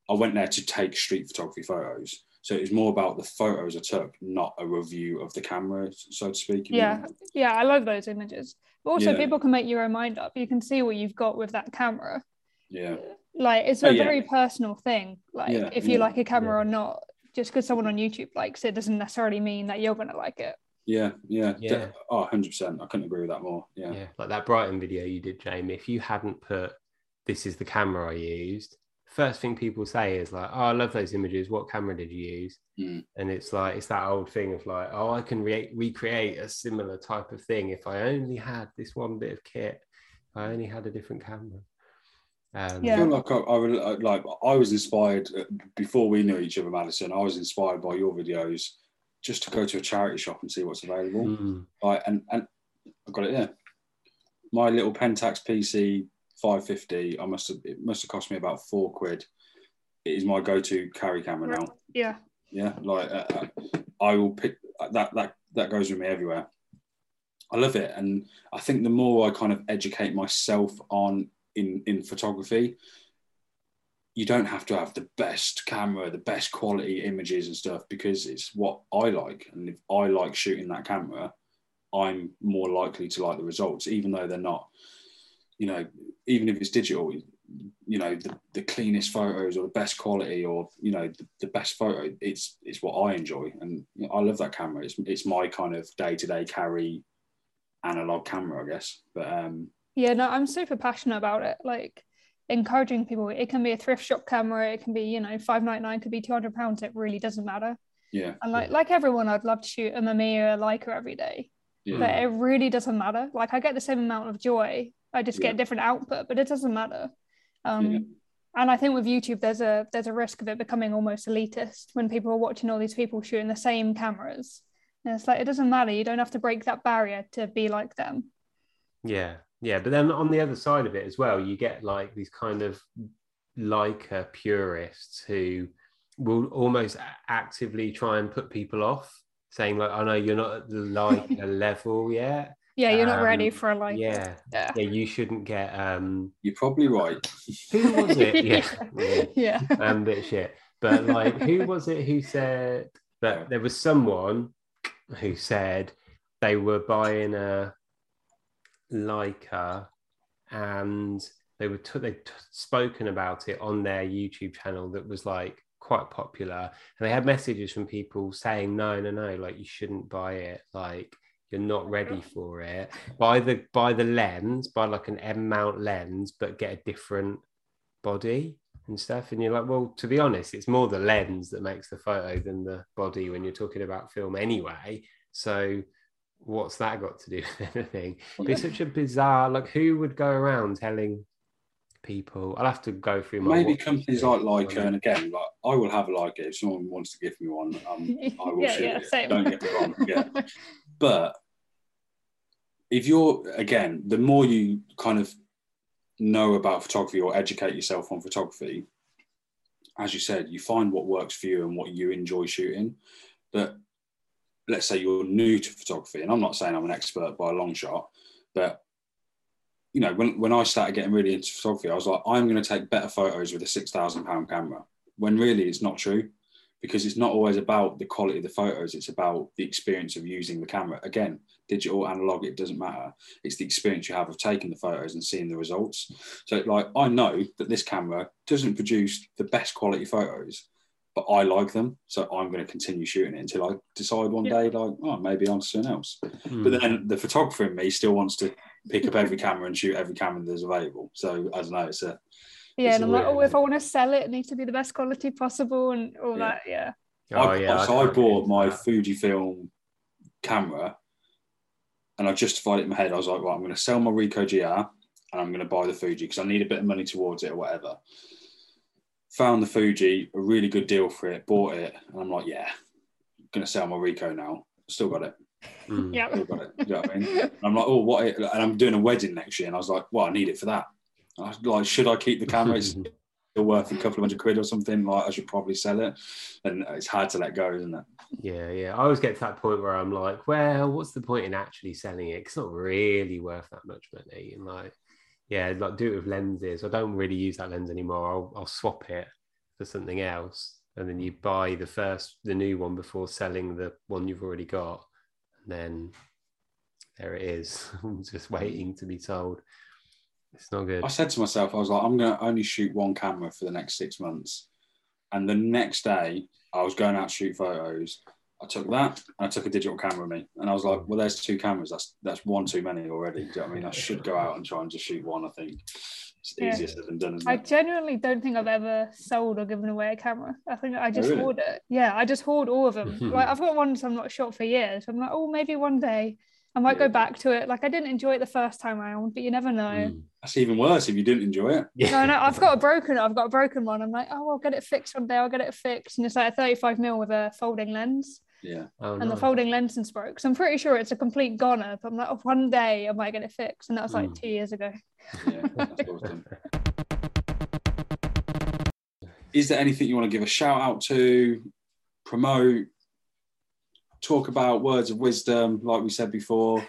I went there to take street photography photos, so it was more about the photos I took, not a review of the camera, so to speak. yeah know. yeah i love those images but also Yeah. people can make your own mind up you can see what you've got with that camera yeah, like it's Oh, a yeah. very personal thing like Yeah, if you yeah, like a camera yeah. or not just because someone on youtube likes it doesn't necessarily mean that you're going to like it yeah, yeah. Yeah. De- oh, 100%. I couldn't agree with that more. Yeah. Yeah, like that Brighton video you did, Jamie. If you hadn't put this is the camera I used, first thing people say is like, "Oh, I love those images. What camera did you use?" Mm. And it's like it's that old thing of like, "Oh, I can re- recreate a similar type of thing if I only had this one bit of kit. If I only had a different camera." Um, I feel like I, I, like I was inspired uh, before we knew each other, Madison. I was inspired by your videos just to go to a charity shop and see what's available. mm, Like, and and I've got it here. My little Pentax PC 550. I must have it must have cost me about four quid. It is my go-to carry camera now. yeah Yeah, like uh, uh, I will pick that. That that goes with me everywhere. I love it, and I think the more I kind of educate myself on in in photography, you don't have to have the best camera, the best quality images and stuff because it's what I like, and if I like shooting that camera, I'm more likely to like the results, even though they're not. You know, even if it's digital, you know the, the cleanest photos or the best quality or you know the, the best photo it's it's what i enjoy. And you know, i love that camera. It's, it's my kind of day-to-day carry analog camera i guess. But um yeah no i'm super passionate about it. Like encouraging people it can be a thrift shop camera it can be you know 599 could be 200 pounds it really doesn't matter. Yeah and like like everyone i'd love to shoot a Mamiya Leica every day. Yeah. But it really doesn't matter. Like i get the same amount of joy i just Yeah. get different output but it doesn't matter um Yeah. and i think with youtube there's a there's a risk of it becoming almost elitist when people are watching all these people shooting the same cameras and it's like it doesn't matter you don't have to break that barrier to be like them yeah, yeah. But then on the other side of it as well, you get like these kind of Leica purists who will almost actively try and put people off, saying like, "I know you're not at the Leica level yet." Yeah, you're not Um, ready for a like yeah, yeah. yeah, you shouldn't get um You're probably right. who was it? Yeah. yeah. yeah. I'm bit shit. But like, who was it who said that there was someone who said they were buying a Leica and they were t- they t- spoken about it on their YouTube channel that was like quite popular, and they had messages from people saying, "No, no, no, like you shouldn't buy it. Like you're not ready for it. Buy the buy the lens, buy like an M mount lens, but get a different body." and stuff. And you're like, well, to be honest, it's more the lens that makes the photo than the body when you're talking about film anyway. So what's that got to do with anything? But it's such a bizarre, like who would go around telling people? I'll have to go through my Maybe companies history. like Leica, and again, like I will have a Leica if someone wants to give me one. Um, I will Yeah, shoot yeah, it. same. Don't get me wrong. Yeah, but if you're again, the more you kind of know about photography or educate yourself on photography, as you said, you find what works for you and what you enjoy shooting. But let's say you're new to photography, and I'm not saying I'm an expert by a long shot, but you know, when, when I started getting really into photography, I was like, I'm going to take better photos with a six thousand pound camera. When really it's not true, because it's not always about the quality of the photos. It's about the experience of using the camera. Again, digital, analog, it doesn't matter. It's the experience you have of taking the photos and seeing the results. So, like, I know that this camera doesn't produce the best quality photos, but I like them. So I'm going to continue shooting it until I decide one Yeah. day, like, oh, maybe on to something else. Hmm. But then the photographer in me still wants to pick up every camera and shoot every camera that's available. So I don't know. It's a Yeah, It's and I'm like, oh, if I want to sell it, it needs to be the best quality possible and all Yeah. that. Yeah. Oh, I, yeah, so I, can't bought my that. Fujifilm camera and I justified it in my head. I was like, right, I'm going to sell my Ricoh GR and I'm going to buy the Fuji because I need a bit of money towards it or whatever. Found the Fuji, a really good deal for it, bought it, and I'm like, yeah, I'm going to sell my Ricoh now. Still got it. Hmm. Yeah. Still got it. You know what I mean? I'm like, oh, what? And I'm doing a wedding next year, and I was like, well, I need it for that. Like, should I keep the camera? It's still worth a couple of hundred quid or something. Like, I should probably sell it. And it's hard to let go, isn't it? Yeah, yeah. I always get to that point where I'm like, well, what's the point in actually selling it? It's not really worth that much money. And like, yeah, like do it with lenses. I don't really use that lens anymore. I'll, I'll swap it for something else. And then you buy the first, the new one before selling the one you've already got. And then there it is, just waiting to be sold. It's not good. I said to myself, I was like, I'm going to only shoot one camera for the next six months. And the next day, I was going out to shoot photos. I took that and I took a digital camera with me. And I was like, well, there's two cameras. That's that's one too many already. Do you know what I mean? I should go out and try and just shoot one, I think. It's Yeah. easier said than done, isn't I it? genuinely don't think I've ever sold or given away a camera. I think I just oh, really? hoard it. Yeah, I just hoard all of them. like I've got ones I'm not shot for years. I'm like, oh, maybe one day I might Yeah. go back to it. Like I didn't enjoy it the first time around, but you never know. Hmm. That's even worse if you didn't enjoy it. No, no, I've got a broken. I've got a broken one. I'm like, oh, I'll get it fixed one day. I'll get it fixed, and it's like a 35 mil with a folding lens, Yeah. Oh, and the folding lens is broke. So I'm pretty sure it's a complete goner. But I'm like, oh, one day I might get it fixed, and that was like Mm. two years ago. Yeah. That's awesome. Is there anything you want to give a shout out to, promote, talk about words of wisdom, like we said before?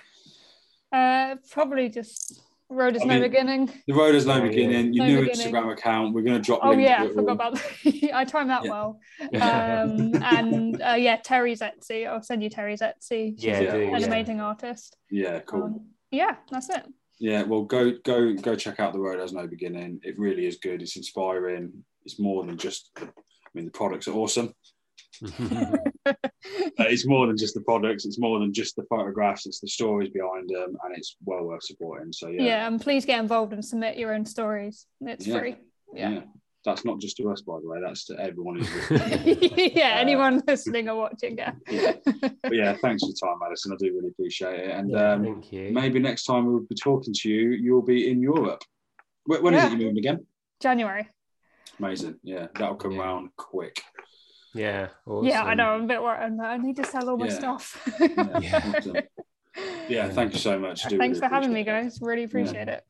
Uh, probably just road is I no mean, beginning. The road has no Oh, yeah. beginning. Your No new beginning. Instagram account. We're going to drop. Oh yeah, I forgot all. about that. I timed that Yeah. well. Um, and uh, yeah, Terry's Etsy. I'll send you Terry's Etsy. She's Yeah, Yeah. an yeah. amazing artist. Yeah, cool. Um, yeah, that's it. Yeah, well, go go go check out the road has no beginning. It really is good. It's inspiring. It's more than just. I mean, the products are awesome. Uh, it's more than just the products. It's more than just the photographs. It's the stories behind them, and it's well worth supporting. So yeah, Yeah. and please get involved and submit your own stories. It's Yeah. free. Yeah. That's not just to us, by the way. That's to everyone who's. yeah, Uh, anyone listening or watching, yeah. but yeah, thanks for your time, Madison. I do really appreciate it. And Yeah, um, thank you. maybe next time we'll be talking to you, you'll be in Europe. When, when is Yeah. it you moving again? January. Amazing. Yeah, that'll come Yeah. round quick. Yeah. Yeah, I know. I'm a bit worried. I'm like, I need to sell all my Yeah. stuff. Yeah, Yeah. awesome. yeah, thank you so much. I do Thanks really for having me, guys. Really appreciate it.